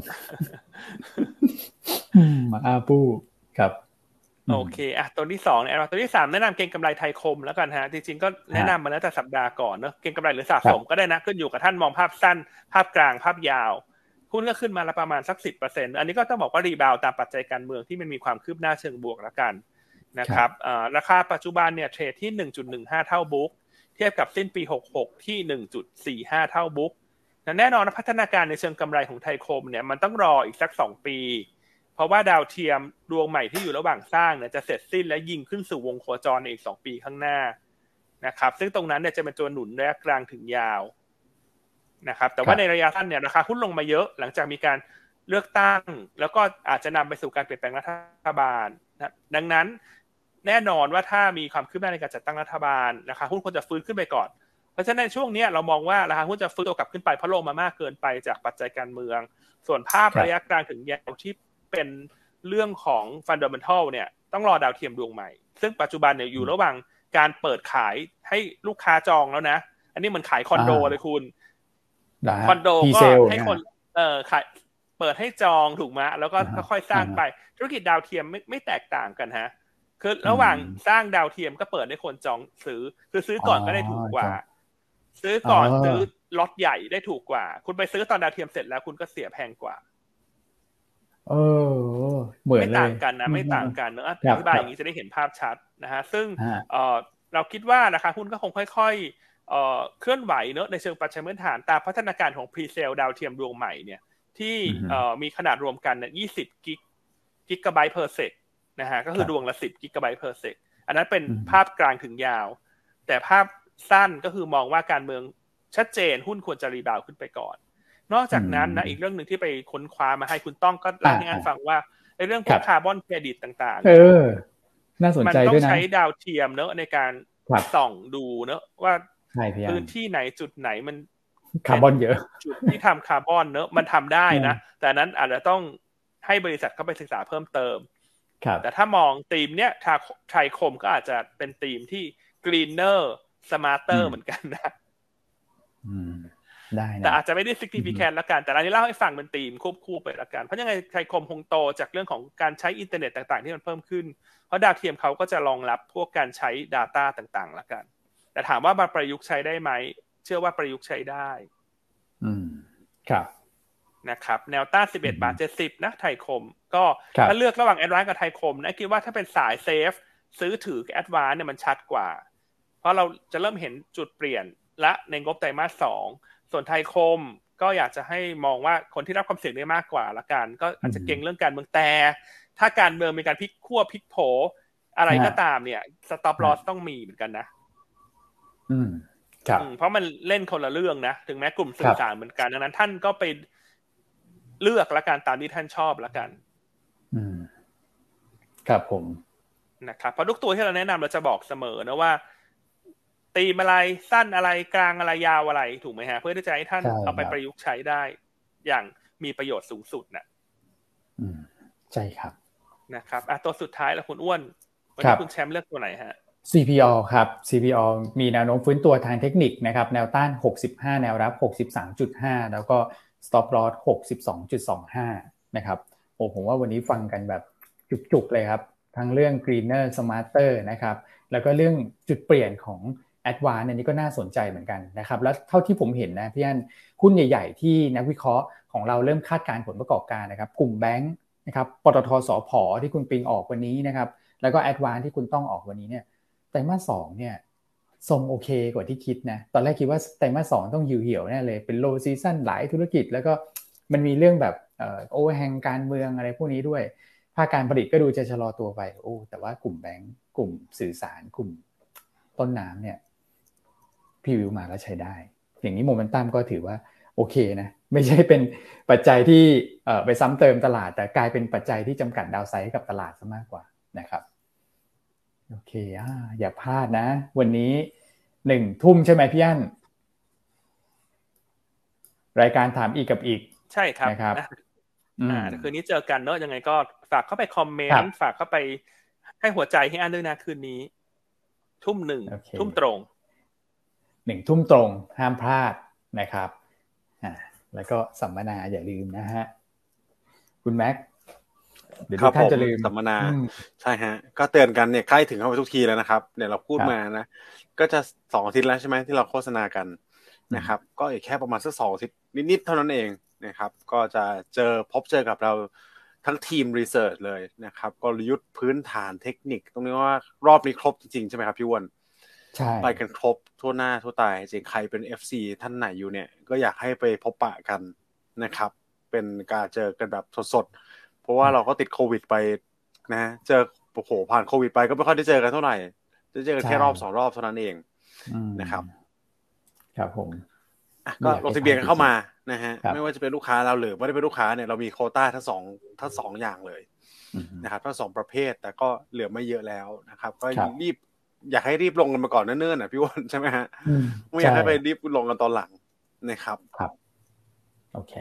มาอาปูครับโอเคอะตัวที่สองเนี่ยตัวที่สามแนะนำเก็งกำไรไทยคมแล้วกันฮะ จริงๆก็แนะนำมาแล้วแต่สัปดาห์ก่อนเนอะเก็งกำไรหรือสะสมก็ได้นะขึ้นอยู่กับท่านมองภาพสั้น ภาพกลางภาพยาวหุ้นก็ขึ้นมาละประมาณสักสิบเปอร์เซ็นต์อันนี้ก็ต้องบอกว่า rebound ตามปัจจัยการเมืองที่มันมีความคืบหน้าเชิงบวกแล้วกัน นะครับราคาปัจจุบันเนี่ย trade ที่หนึ่งจุดหนึ่งห้าเท่า book เทียบกับสิ้นปีหกหกที่หนึ่งจุดสี่ห้าเท่า bookแน่นอนพัฒนาการในเชิงกำไรของไทยคมเนี่ยมันต้องรออีกสักสองปี เพราะว่าดาวเทียมดวงใหม่ที่อยู่ระหว่างสร้างเนี่ยจะเสร็จสิ้นและยิงขึ้นสู่วงโคจรในอีกสองปีข้างหน้านะครับ ซึ่งตรงนั้นเนี่ยจะเป็นตัวหนุนระยะกลางถึงยาวนะครับ แต่ว่าในระยะสั้นเนี่ยราคาหุ้นลงมาเยอะ หลังจากมีการ เลือกตั้ง แล้วก็อาจจะนำไปสู่การเปลี่ยนแปลงรัฐบาลนะดังนั้นแน่นอนว่าถ้ามีความคืบหน้าในการจัดตั้งรัฐบาลราคาหุ้นควรจะฟื้นขึ้นไปก่อน เพราะฉะนั้นในช่วงนี้เรามองว่าราคาหุ้นจะฟื้นตัวกลับขึ้นไปเพราะลงมามากเกินไปจากปัจจัยการเมือง ส่วนภาพระยะกลางถึงยาวที่เป็นเรื่องของ fundamental เนี่ยต้องรอดาวเทียมดวงใหม่ ซึ่งปัจจุบันเนี่ยอยู่ระหว่างการเปิดขายให้ลูกค้าจองแล้วนะ อันนี้มันขายคอนโดเลยคุณคอนโดก็ให้คนเออขาย เปิดให้จองถูกไหมแล้วก็ค่อยๆสร้างไป ธุรกิจดาวเทียมไม่ไม่แตกต่างกันฮะ คือระหว่างสร้างดาวเทียมก็เปิดให้คนจองซื้อ คือซื้อก่อนก็ได้ถูกกว่า ซื้อก่อนซื้อล็อตใหญ่ได้ถูกกว่า คุณไปซื้อตอนดาวเทียมเสร็จแล้วคุณก็เสียแพงกว่า เออ เหมือนไม่ต่างกันนะ ไม่ต่างกันเนอะอธิบายอย่างนี้จะได้เห็นภาพชัดนะฮะ ซึ่งเออเราคิดว่าราคาหุ้นก็คงค่อย ๆเอ่อเคลื่อนไหวเนอะในเชิงปัจจัยพื้นฐานตามพัฒนาการของ presale ดาวเทียมดวงใหม่เนี่ย ที่เอ่อมีขนาดรวมกันเนี่ย20กิก gigabyte per sec นะฮะก็คือดวงละ10 gigabyte per sec อันนั้นเป็นภาพกลางถึงยาว แต่ภาพสั้นก็คือมองว่าการเมืองชัดเจนหุ้นควรจะ rebound ขึ้นไปก่อน นอกจากนั้นนะอีกเรื่องหนึ่งที่ไปค้นคว้ามาให้คุณต้องก็เล่าให้อันฟังว่าในเรื่องของคาร์บอนเครดิตต่างๆ เออ น่าสนใจด้วยนะ มันต้องใช้ดาวเทียมเนอะในการส่องดูเนอะว่าพื้นที่ไหนจุดไหนมัน คาร์บอนเยอะจุดที่ทำคาร์บอนเนอะมันทำได้นะ แต่นั้นอาจจะต้องให้บริษัทเข้าไปศึกษาเพิ่มเติมแต่ถ้ามองธีมเนี้ยทาไทยคมก็อาจจะเป็นธีมที่ Greener Smarter เหมือนกันนะได้แต่อาจจะไม่ได้ significant ละกันแต่อันนี้เล่าให้ฟังเป็นธีมควบคู่ไปละกัน เพราะยังไงไทยคมคงโตจากเรื่องของการใช้อินเทอร์เน็ตต่าง ๆ ที่มันเพิ่มขึ้น เพราะดาวเทียมเขาก็จะรองรับพวกการใช้ Data ต่างๆละกัน แต่ถามว่ามาประยุกต์ใช้ได้ไหม เชื่อว่าประยุกต์ใช้ได้ อืมครับนะครับ แนวต้าน11 บาท 70 นะไทยคม ก็ถ้าเลือกระหว่างแอดวานกับไทยคมนะคิดว่าถ้าเป็นสายเซฟ ซื้อถือแอดวานเนี่ยมันชัดกว่า เพราะเราจะเริ่มเห็นจุดเปลี่ยนและในงบไตรมาสสองส่วนไทยคมก็อยากจะให้มองว่าคนที่รับความเสี่ยงได้มากกว่าละกัน ก็อาจจะเก่งเรื่องการเมืองแต่ ถ้าการเมืองมีการพลิกขั้วพลิกโผ อะไรก็ตามเนี่ยสต็อปลอสต้องมีเหมือนกันนะ อืมครับ เพราะมันเล่นคนละเรื่องนะ ถึงแม้กลุ่มสื่อสารเหมือนกันดังนั้น ท่านก็ไปเลือกละกันตามที่ท่านชอบละกัน อืม ครับผมนะครับเพราะทุกตัวที่เราแนะนำเราจะบอกเสมอนะว่า ตีมอะไรสั้นอะไรกลางอะไรยาวอะไรถูกไหมฮะ เพื่อที่จะให้ท่านเอาไปประยุกต์ใช้ได้ อย่างมีประโยชน์สูงสุดนะอืมใช่ครับนะครับอะตัวสุดท้ายแล้วคุณอ้วนวันนี้คุณแชมป์เลือกตัวไหนฮะ CPO ครับ CPO มีแนวโน้มฟื้นตัวทางเทคนิคนะครับแนวต้าน 65 แนวรับ 63.5 แล้วก็ stop loss 62.25 นะครับโอ้ผมว่าวันนี้ฟังกันแบบจุกๆเลยครับ ทั้งเรื่อง greener smarter นะครับแล้วก็เรื่องจุดเปลี่ยนของแอดวานอันนี้ก็น่าสนใจเหมือนกันนะครับแล้วเท่าที่ผมเห็นนะพี่อันหุ้นใหญ่ ๆ ที่นักวิเคราะห์ของเราเริ่มคาดการณ์ผลประกอบการนะครับกลุ่มแบงค์นะครับปตท.สผ.ที่คุณปิงออกวันนี้นะครับแล้วก็ ADVANC ที่คุณต้องออกวันนี้เนี่ย ไตรมาสสองเนี่ยทรงโอเคกว่าที่คิดนะ ตอนแรกคิดว่าไตรมาสสองต้องหิวเหี่ยวแน่เลย เป็น low season หลายธุรกิจ แล้วก็มันมีเรื่องแบบ overhang การเมืองอะไรพวกนี้ด้วย ภาคการผลิตก็ดูจะชะลอตัวไป โอ้ แต่ว่ากลุ่มแบงก์กลุ่มสื่อสารกลุ่มต้นน้ำเนี่ยพรีวิวมาแล้วใช้ได้ อย่างนี้โมเมนตัมก็ถือว่าโอเคนะ ไม่ใช่เป็นปัจจัยที่ไปซ้ำเติมตลาด แต่กลายเป็นปัจจัยที่จำกัดดาวไซด์กับตลาดซะมากกว่านะครับ โอเคอ่าอย่าพลาดนะ วันนี้หนึ่งทุ่มใช่ไหมพี่อั้นรายการถามอีกกับอีก ใช่ครับนะครับอ่าคืนนี้เจอกันเนอะยังไงก็ฝากเข้าไปคอมเมนต์ฝากเข้าไปให้หัวใจให้อันด้วยนะคืนนี้ ทุ่มหนึ่งทุ่มตรงหนึ่งทุ่มตรงห้ามพลาดนะครับอ่าแล้วก็สัมมนาอย่าลืมนะฮะ คุณแม็ก เดี๋ยวทุกท่านจะลืมสัมมนาใช่ฮะ ก็เตือนกันเนี่ยใกล้ถึงเข้าไปทุกทีแล้วนะครับเนี่ยเราพูดมานะ ก็จะสองอาทิตย์แล้วใช่ไหมที่เราโฆษณากันนะครับ ก็อีกแค่ประมาณสักสองอาทิตย์นิดๆเท่านั้นเองนะครับ ก็จะเจอพบเจอกับเราทั้งทีมรีเสิร์ชเลยนะครับกลยุทธ์พื้นฐานเทคนิคตรงนี้ว่ารอบนี้ครบจริงๆใช่ไหมครับพี่วอนไปกันครบทั่วหน้าทั่วตายจริงใครเป็น FC ท่านไหนอยู่เนี่ย ก็อยากให้ไปพบปะกันนะครับ เป็นการเจอกันแบบสดๆ เพราะว่าเราก็ติดโควิดไปนะเจอโอ้โหผ่านโควิดไปก็ไม่ค่อยได้เจอกันเท่าไหร่จะเจอกันแค่รอบสองรอบเท่านั้นเองนะครับ ครับผมก็ลงทะเบียนเข้ามานะฮะไม่ว่าจะเป็นลูกค้าเราหรือไม่ได้เป็นลูกค้าเนี่ยเรามีโคต้าทั้งสองทั้งสองอย่างเลยนะครับทั้งสองประเภทแต่ก็เหลือไม่เยอะแล้วนะครับ ก็รีบอยากให้รีบลงกันมาก่อนเนิ่นๆอะพี่วอนใช่ไหมฮะไม่อยากให้ไปรีบลงกันตอนหลังนะครับครับ โอเค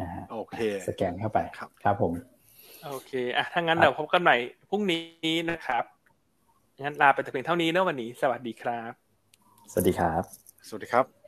นะฮะโอเคสแกนเข้าไปครับครับผม โอเคอะถ้างั้นเดี๋ยวพบกันใหม่พรุ่งนี้นะครับงั้นลาไปแต่เพียงเท่านี้นะวันนี้ สวัสดีครับ สวัสดีครับ สวัสดีครับ